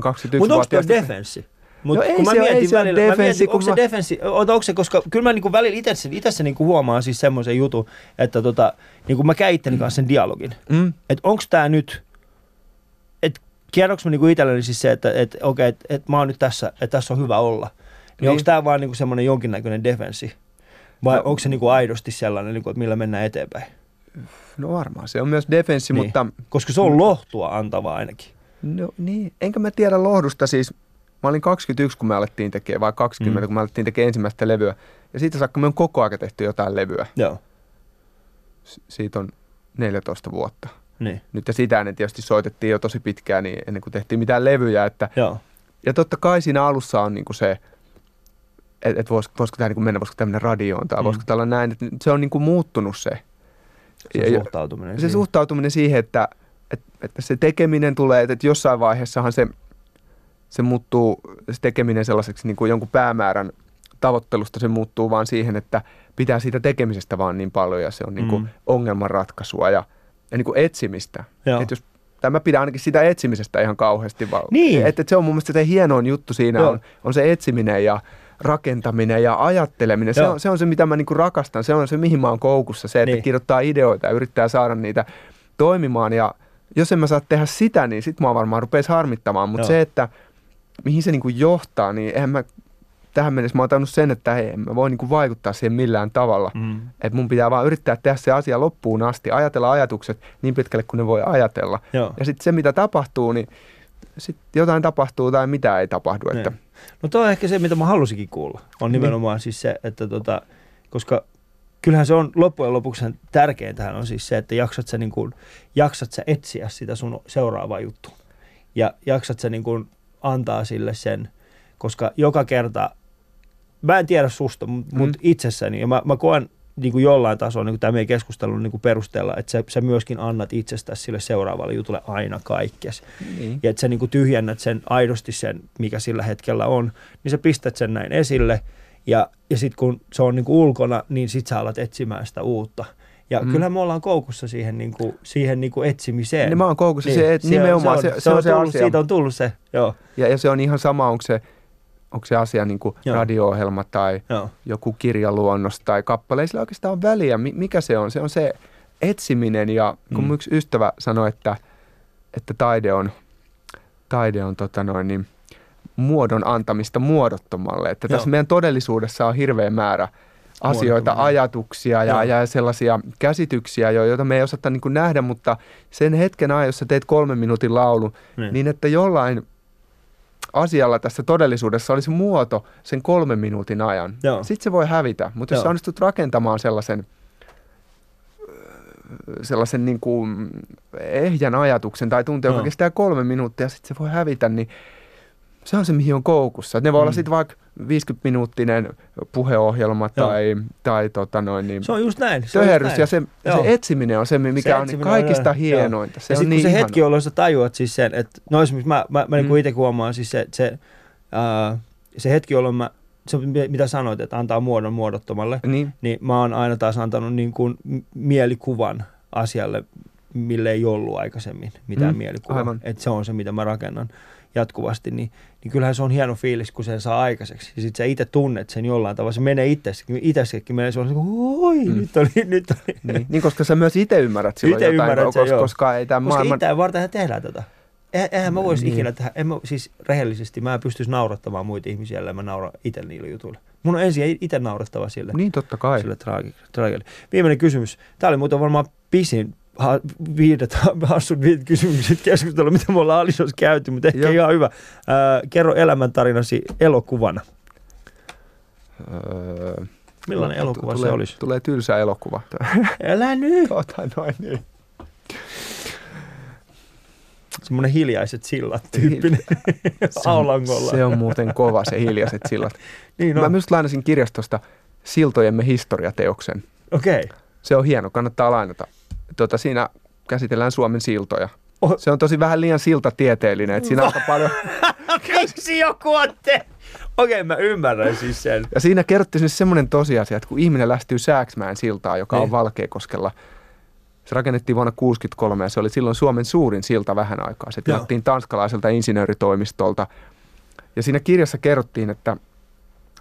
21 Mutta onko tuo defenssi? Mut No ei kun mä se ole- ei mietin se ole välillä, mä defenssi, mietin, onko se mä- defenssi, ota, onko se, koska kyllä mä niinku välillä itse, itse niinku huomaan siis semmoisen jutun, että tota, niinku mä käyn itteni kanssa sen dialogin. Mm. Että onko tämä nyt, mä niinku itselleni siis se, että et, okei, että et mä oon nyt tässä, että tässä on hyvä olla. Niin, Niin. onko tämä vaan niinku semmoinen jonkinnäköinen defenssi? Vai No- onko se niinku aidosti sellainen, niinku, että millä mennään eteenpäin? No varmaan, se on myös defenssi, Niin. mutta Koska se on lohtua antava ainakin. No niin, enkä mä tiedä lohdusta siis. Mä olin 21, kun me alettiin tekemään, vai 20, mm. Mm. kun me alettiin tekemään ensimmäistä levyä. Ja siitä saakka me on koko ajan tehty jotain levyä. Joo, S- siitä on 14 vuotta. Niin, Nyt ja sitä ennen tietysti soitettiin jo tosi pitkään, niin ennen kuin tehtiin mitään levyjä. Että, joo, ja totta kai siinä alussa on niinku se, että et vois, voisiko tämä niinku mennä, voisiko tämmöinen radioon tai mm. Voisiko tällä näin. Että se on niinku muuttunut se. se Ja- ja- suhtautuminen. se siihen. suhtautuminen siihen, että, että, että se tekeminen tulee, että, että jossain vaiheessahan se, se muuttuu, se tekeminen sellaiseksi niin kuin jonkun päämäärän tavoittelusta, se muuttuu vaan siihen, että pitää siitä tekemisestä vaan niin paljon ja se on niin kuin Mm. ongelmanratkaisua ja, ja niin kuin etsimistä. Joo. Että jos, tai mä pidän ainakin sitä etsimisestä ihan kauheasti. Vaan, Niin. Että, että se on mun mielestä se hienoin juttu siinä Joo. on, on se etsiminen ja rakentaminen ja ajatteleminen. Se on, se on se, mitä mä niinku rakastan. Se on se, mihin mä oon koukussa. Se, että Niin. kirjoittaa ideoita ja yrittää saada niitä toimimaan. Ja jos en mä saa tehdä sitä, niin sit mä varmaan rupeisi harmittamaan. Mutta se, että mihin se niinku johtaa, niin eihän mä tähän mennessä mä oon tajunnut sen, että hei, en mä voi niinku vaikuttaa siihen millään tavalla. Mm. Että mun pitää vaan yrittää tehdä se asia loppuun asti, ajatella ajatukset niin pitkälle kuin ne voi ajatella. Joo. Ja sitten se, mitä tapahtuu, niin sitten jotain tapahtuu tai mitä ei tapahdu. Että, Niin. No toi on ehkä se, mitä mä halusinkin kuulla. On nimenomaan siis se, että tota, koska kyllähän se on loppujen lopuksi tärkeintähän on siis se, että jaksat sä, niin kuin, jaksat sä etsiä sitä sun seuraavaa juttua. Ja jaksat sä niin kuin antaa sille sen, koska joka kerta, mä en tiedä susta, mutta Mm. mm. itsessäni, ja mä, mä koen niin kuin jollain tasolla niin kuin tämä meidän keskustelun niin kuin perusteella, että sä, sä myöskin annat itsestäsi sille seuraavalle jutulle aina kaikkes niin. ja että sä niinku tyhjennät sen aidosti sen, mikä sillä hetkellä on, niin sä pistät sen näin esille ja, ja sitten kun se on niinku ulkona, niin sit sä alat etsimään sitä uutta. Ja Mm. mm. kyllähän me ollaan koukussa siihen, niinku, siihen niinku etsimiseen. Niin mä oon koukussa se, että on- nimenomaan se, se, on se tullut, asia. Siitä on tullut se, joo. Ja, ja se on ihan sama, onko se, onko se asia niin kuin Joo. radio-ohjelma tai joo. joku kirjaluonnos tai kappale. Ei sillä oikeastaan ole väliä, mi- mikä se on. Se on se etsiminen ja kun Mm. yksi ystävä sanoi, että, että taide on, taide on tota noin, niin, muodon antamista muodottomalle. Että tässä Joo. meidän todellisuudessa on hirveä määrä asioita, ajatuksia ja, Joo. ja sellaisia käsityksiä, jo- joita me ei osata niin nähdä, mutta sen hetken ajan, jos sä teet kolmen minuutin laulun, Niin. niin että jollain asialla tässä todellisuudessa olisi muoto sen kolmen minuutin ajan. Joo. Sitten se voi hävitä, mutta jos Joo. onnistut rakentamaan sellaisen, sellaisen niin kuin ehjän ajatuksen tai tunteen, joka kestää kolme minuuttia, sitten se voi hävitä, niin se on se, mihin on koukussa. Ne voi olla Mm. sitten vaikka 50-minuuttinen puheohjelma Joo. tai, tai tota noin, niin Se on just näin. Se on just näin. ja se, Joo. se etsiminen on se, mikä Se on on kaikista joo. hienointa. Se ja on sitten niin kun se ihana. hetki, jolloin sä tajuat siis sen, että no esimerkiksi mä, mä, mä mm. Mm. niin itse huomaan siis se, se, uh, se hetki, jolloin mä, se mitä sanoit, että antaa muodon muodottomalle, Niin, niin mä oon aina taas antanut niin kuin mielikuvan asialle, mille ei ollut aikaisemmin mitään Mm, mielikuvaa. Että se on se, mitä mä rakennan. Jatkuvasti, niin, niin kyllähän se on hieno fiilis, kun sen saa aikaiseksi. Ja sitten sä itse tunnet sen jollain tavalla. Se menee itsessäkin, itsessäkin menee se on oi, mm. nyt oli, nyt oli. Niin, niin, koska sä myös itse ymmärrät silloin Ite jotain, ymmärrät sen, koska, joo. koska ei tämä Koska maailman... itse varten tehdään tätä. Eh- Eihän mä voisi Niin. ikinä tehdä, en mä, siis rehellisesti mä en pystyisi naurattamaan muita ihmisiä, ellei mä naura itse niille jutuille. Mun on ensin itse naurattava sille, Niin totta kai. sille traagi- traagille. Viimeinen kysymys. Tämä oli muuten varmaan pisin viidet, hassut viidet kysymykset keskustelu, mitä me ollaan Alisossa käyty, mutta ehkä Joo. ihan hyvä. Ää, kerro elämäntarinasi elokuvana. Öö, Millainen elokuva tulee, se olisi? Tulee tylsä elokuva. Älä nyt! Tota noin niin. Semmoinen hiljaiset sillat tyyppinen Aulangolla. Se on muuten kova se hiljaiset sillat. niin No. Mä on. myös lainasin kirjastosta Siltojemme historiateoksen. Okei. Okay. Se on hieno, kannattaa lainata. Tota, siinä käsitellään Suomen siltoja. Oh. Se on tosi vähän liian siltatieteellinen, että siinä on aika paljon. Miksi joku on te? Okei, mä ymmärrän siis sen. Ja siinä kerrottiin siis semmoinen tosiasia, että kun ihminen lähestyy Sääksmäen siltaa, joka on Niin. Valkeakoskella, se rakennettiin vuonna 1963 ja se oli silloin Suomen suurin silta vähän aikaa. Se tilattiin tanskalaiselta insinööritoimistolta. Ja siinä kirjassa kerrottiin, että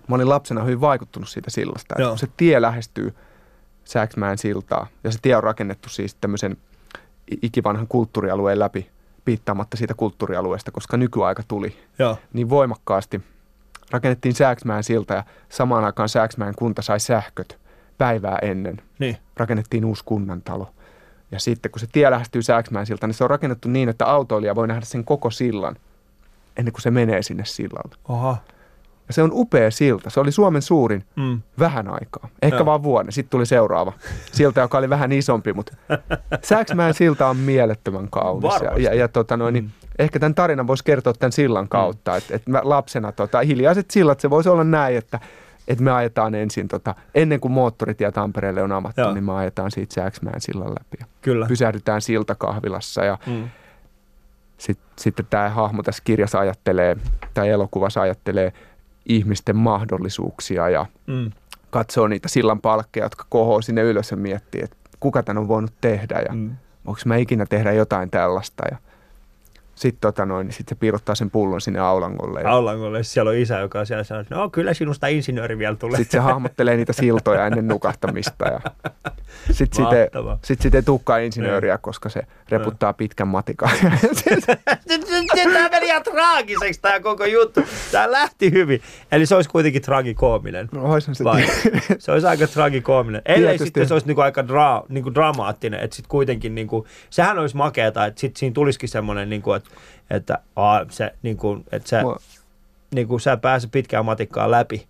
mä olin lapsena hyvin vaikuttunut siitä sillasta. Että kun se tie lähestyy Sääksmäen siltaa ja se tie on rakennettu siis tämmöisen ikivanhan kulttuurialueen läpi piittaamatta siitä kulttuurialueesta, koska nykyaika tuli Joo. niin voimakkaasti. Rakennettiin Sääksmäen silta ja samaan aikaan Sääksmäen kunta sai sähköt päivää ennen. Niin. Rakennettiin uusi kunnantalo. Ja sitten kun se tie lähestyy Sääksmäen silta, niin se on rakennettu niin, että autoilija voi nähdä sen koko sillan ennen kuin se menee sinne sillalle. Oha. Ja se on upea silta. Se oli Suomen suurin Mm. vähän aikaa. Ehkä Joo. vaan vuoden. Sitten tuli seuraava silta, joka oli vähän isompi, mutta Sääksmäen silta on mielettömän kaunis. Ja, Varmasti. ja, ja tota noin, niin Mm. ehkä tämän tarinan voisi kertoa tämän sillan kautta. Mm. Että et mä lapsena tota, hiljaiset sillat, se voisi olla näin, että et me ajetaan ensin, tota, ennen kuin moottoritie Tampereelle on avattu, Joo. niin me ajetaan siitä Sääksmäen sillan läpi. Ja Kyllä. pysähdytään siltakahvilassa ja Mm. sitten sit tämä hahmo tässä kirjassa ajattelee, tai elokuvassa ajattelee ihmisten mahdollisuuksia ja Mm. katsoo niitä sillan palkkeja, jotka kohoo sinne ylös ja miettii, että kuka tämän on voinut tehdä ja mm. Onko mä ikinä tehdä jotain tällaista. Ja sitten tota noin, sit se piirottaa sen pullon sinne aulangolle ja Aulangolle siellä on isä, joka on siellä sanoo, että no kyllä sinusta insinööri vielä tulee. sitten se hahmottelee niitä siltoja ennen nukahtamista. Ja sitten sit ei, Mahtavaa. sit sit ei tulekaan insinööriä, koska se reputtaa pitkän matikan. Tämä meni ihan traagiseksi tämä koko juttu. Tämä lähti hyvin. Eli se olisi kuitenkin tragikoominen. no, oishan se Vai? Se olisi aika tragikoominen. Ellei Tietysti. sitten se olisi niinku aika dra, niinku dramaattinen, että sitten kuitenkin, niinku, sehän olisi makeata, että sitten siinä tulisikin semmoinen, niinku, että, että, aa, se, niinku, että sä, Mua- niinku, sä pääset pitkään matikkaan läpi.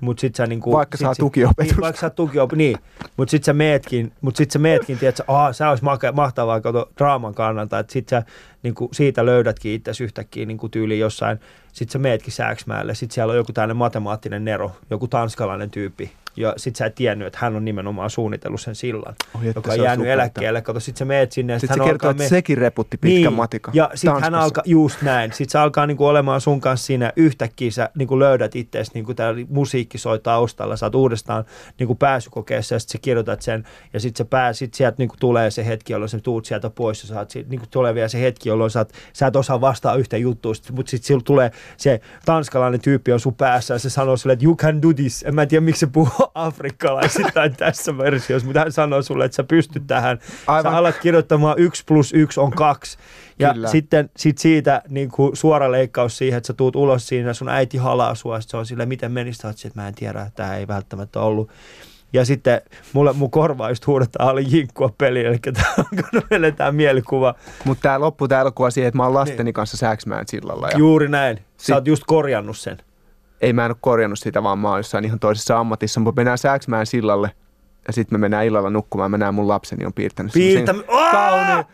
Mut sit sä niinku, Vaikka saa tukiopetusta. Niin, vaikka saa tukiop, niin. Mut sit sä meetkin, mut sit sä meetkin, tiedät, aa, sä olisi make, mahtavaa kato draaman kannalta, että sit sä niinku, siitä löydätkin itse yhtäkkiä niinku tyyli jossain, sit sä meetkin Sääksmäelle, sit siellä on joku tällainen matemaattinen nero, joku tanskalainen tyyppi, ja sit sä et tiennyt, että hän on nimenomaan suunnitellut sen sillan, että joka on jäänyt upeata. eläkkeelle. Kato, sit sä meet sinne, ja sit Sitten hän se kertoo, että me- sekin reputti pitkän matikan. ja hän Tanskassa. alkaa, just näin, sitten se alkaa niinku olemaan sun kanssa siinä yhtäkkiä, sä niinku löydät itseäsi, niinku täällä musiikki soi taustalla, sä oot uudestaan niinku pääsykokeessa ja sitten sä kirjoitat sen ja se pää, sit sieltä niinku tulee se hetki, jolloin sä tuut sieltä pois ja saat, sit, niinku tulee vielä se hetki, jolloin sä, oot, sä et osaa vastaa yhtä juttua, mutta sitten sillä tulee se tanskalainen tyyppi on sun päässä ja se sanoo sulle, että you can do this. En mä tiedä, miksi se puhuu afrikkalaisittain tässä versiossa, mutta hän sanoo sulle, että sä pystyt tähän. Aivan. Sä alat kirjoittamaan yksi plus yksi on kaksi. Ja Kyllä. sitten sit siitä niin kuin suora leikkaus siihen, että sä tuut ulos siinä, sun äiti halaa sua, se on silleen, miten meni, Sä oot silleen, että mä en tiedä, että tämä ei välttämättä ollut. Ja sitten mulle, mun korvaa just huudetaan Ali Jinkkua peli, eli tämä on tämä mielikuva. Mutta tämä loppu tämä elokuva siihen, että mä oon lasteni kanssa Sääksmäen sillalla. Ja Juuri näin. Sä oot just korjannut sen. ei mä en ole korjannut sitä, vaan mä oon jossain ihan toisessa ammatissa. Mutta mennään Sääksmäen sillalle ja sitten me mennään illalla nukkumaan. Mä näen mun lapseni on piirtänyt Piirtä... kauniin,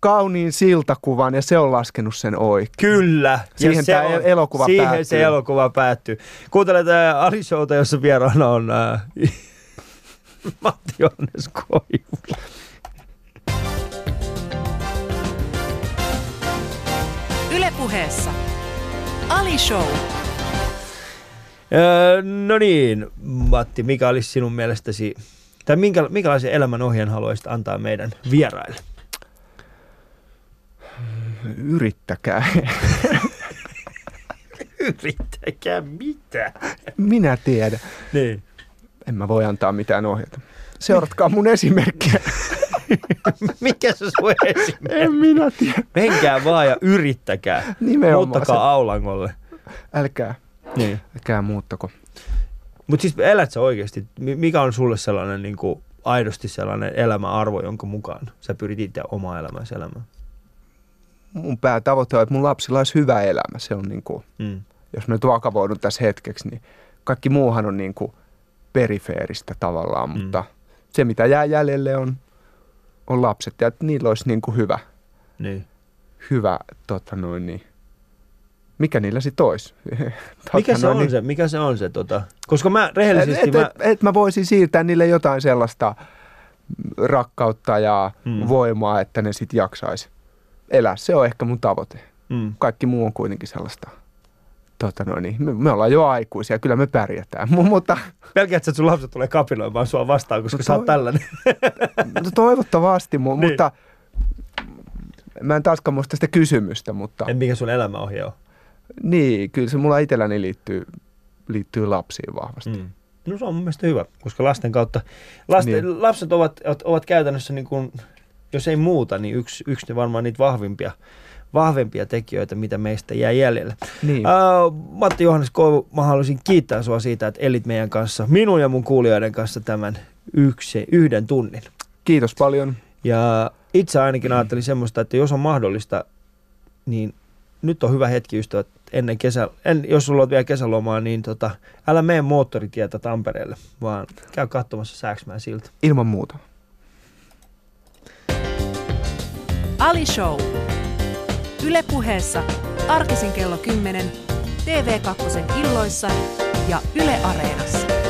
kauniin siltakuvan ja se on laskenut sen oikein. Kyllä. Siihen Ja se tää on- elokuva siihen päättyy. se elokuva päättyy. Kuuntelet äh, Ali Showta, jossa vieraana on äh, Matti Johannes Koivu. Ylepuheessa Ali Show. Öö, no niin, Matti, mikä olisi sinun mielestäsi, tai minkä, minkälaisen elämän ohjeen haluaisit antaa meidän vieraille? Yrittäkää. Yrittäkää mitä. Minä tiedän. Niin. En mä voi antaa mitään ohjeita. Seuratkaa mun esimerkkiä. Mikä se sun esimerkki? en minä tiedä. Menkää vaan ja yrittäkää. Nimenomaan Muuttakaa se. Aulangolle. Älkää, Niin. älkää muuttako. Mutta siis elät sä oikeasti, mi- mikä on sulle sellainen niin kuin, aidosti sellainen elämäarvo, jonka mukaan sä pyrit itse omaa elämäsi elämään? Mun päätavoite on, että mun lapsilla olisi hyvä elämä. Se on niin kuin, Mm. jos mä nyt vakavoidun tässä hetkeksi, niin kaikki muuhan on niin kuin perifeeristä tavallaan, Mm. mutta se mitä jää jäljelle on, on lapset ja että niillä olisi niin kuin hyvä, Niin. hyvä tota noin niin, mikä niillä sitten olisi? Mikä se noin on niin- se, mikä se on se, tota, koska mä rehellisesti, et, mä, et, et mä voisin siirtää niille jotain sellaista rakkautta ja Mm. voimaa, että ne sitten jaksaisi elää. Se on ehkä mun tavoite. mm, Kaikki muu on kuitenkin sellaista. Tota noin, niin, me, me ollaan jo aikuisia, kyllä me pärjätään. Mu- mutta pelkäät sä, että sun lapset tulee kapiloimaan sua vastaan, koska No sä oot tällainen. no toivottavasti, mu- Niin. mutta mä en taaskaan muista sitä kysymystä, mutta En mikä sun elämäohje on. Niin, kyllä se mulla itselläni liittyy, liittyy lapsiin vahvasti. Mm. No se on mun mielestä hyvä, koska lasten kautta, lasten, niin. Lapset ovat, ovat, ovat käytännössä niin kuin, jos ei muuta, niin yksi, yksi ne varmaan niitä vahvimpia, vahvempia tekijöitä, mitä meistä jää jäljelle. Niin. Uh, Matti Johannes Koivu, mä haluaisin kiittää sua siitä, että elit meidän kanssa, minun ja mun kuulijoiden kanssa tämän yksi, yhden tunnin. Kiitos paljon. Ja itse ainakin ajattelin semmoista, että jos on mahdollista, niin nyt on hyvä hetki ystävät ennen kesä, en, jos sulla on vielä kesälomaa, niin tota, älä mene moottoritietä Tampereelle, vaan käy katsomassa Sääksmään siltä. Ilman muuta. Ali Show. Yle puheessa arkisin kello 10, TV2 illoissa ja Yle Areenassa.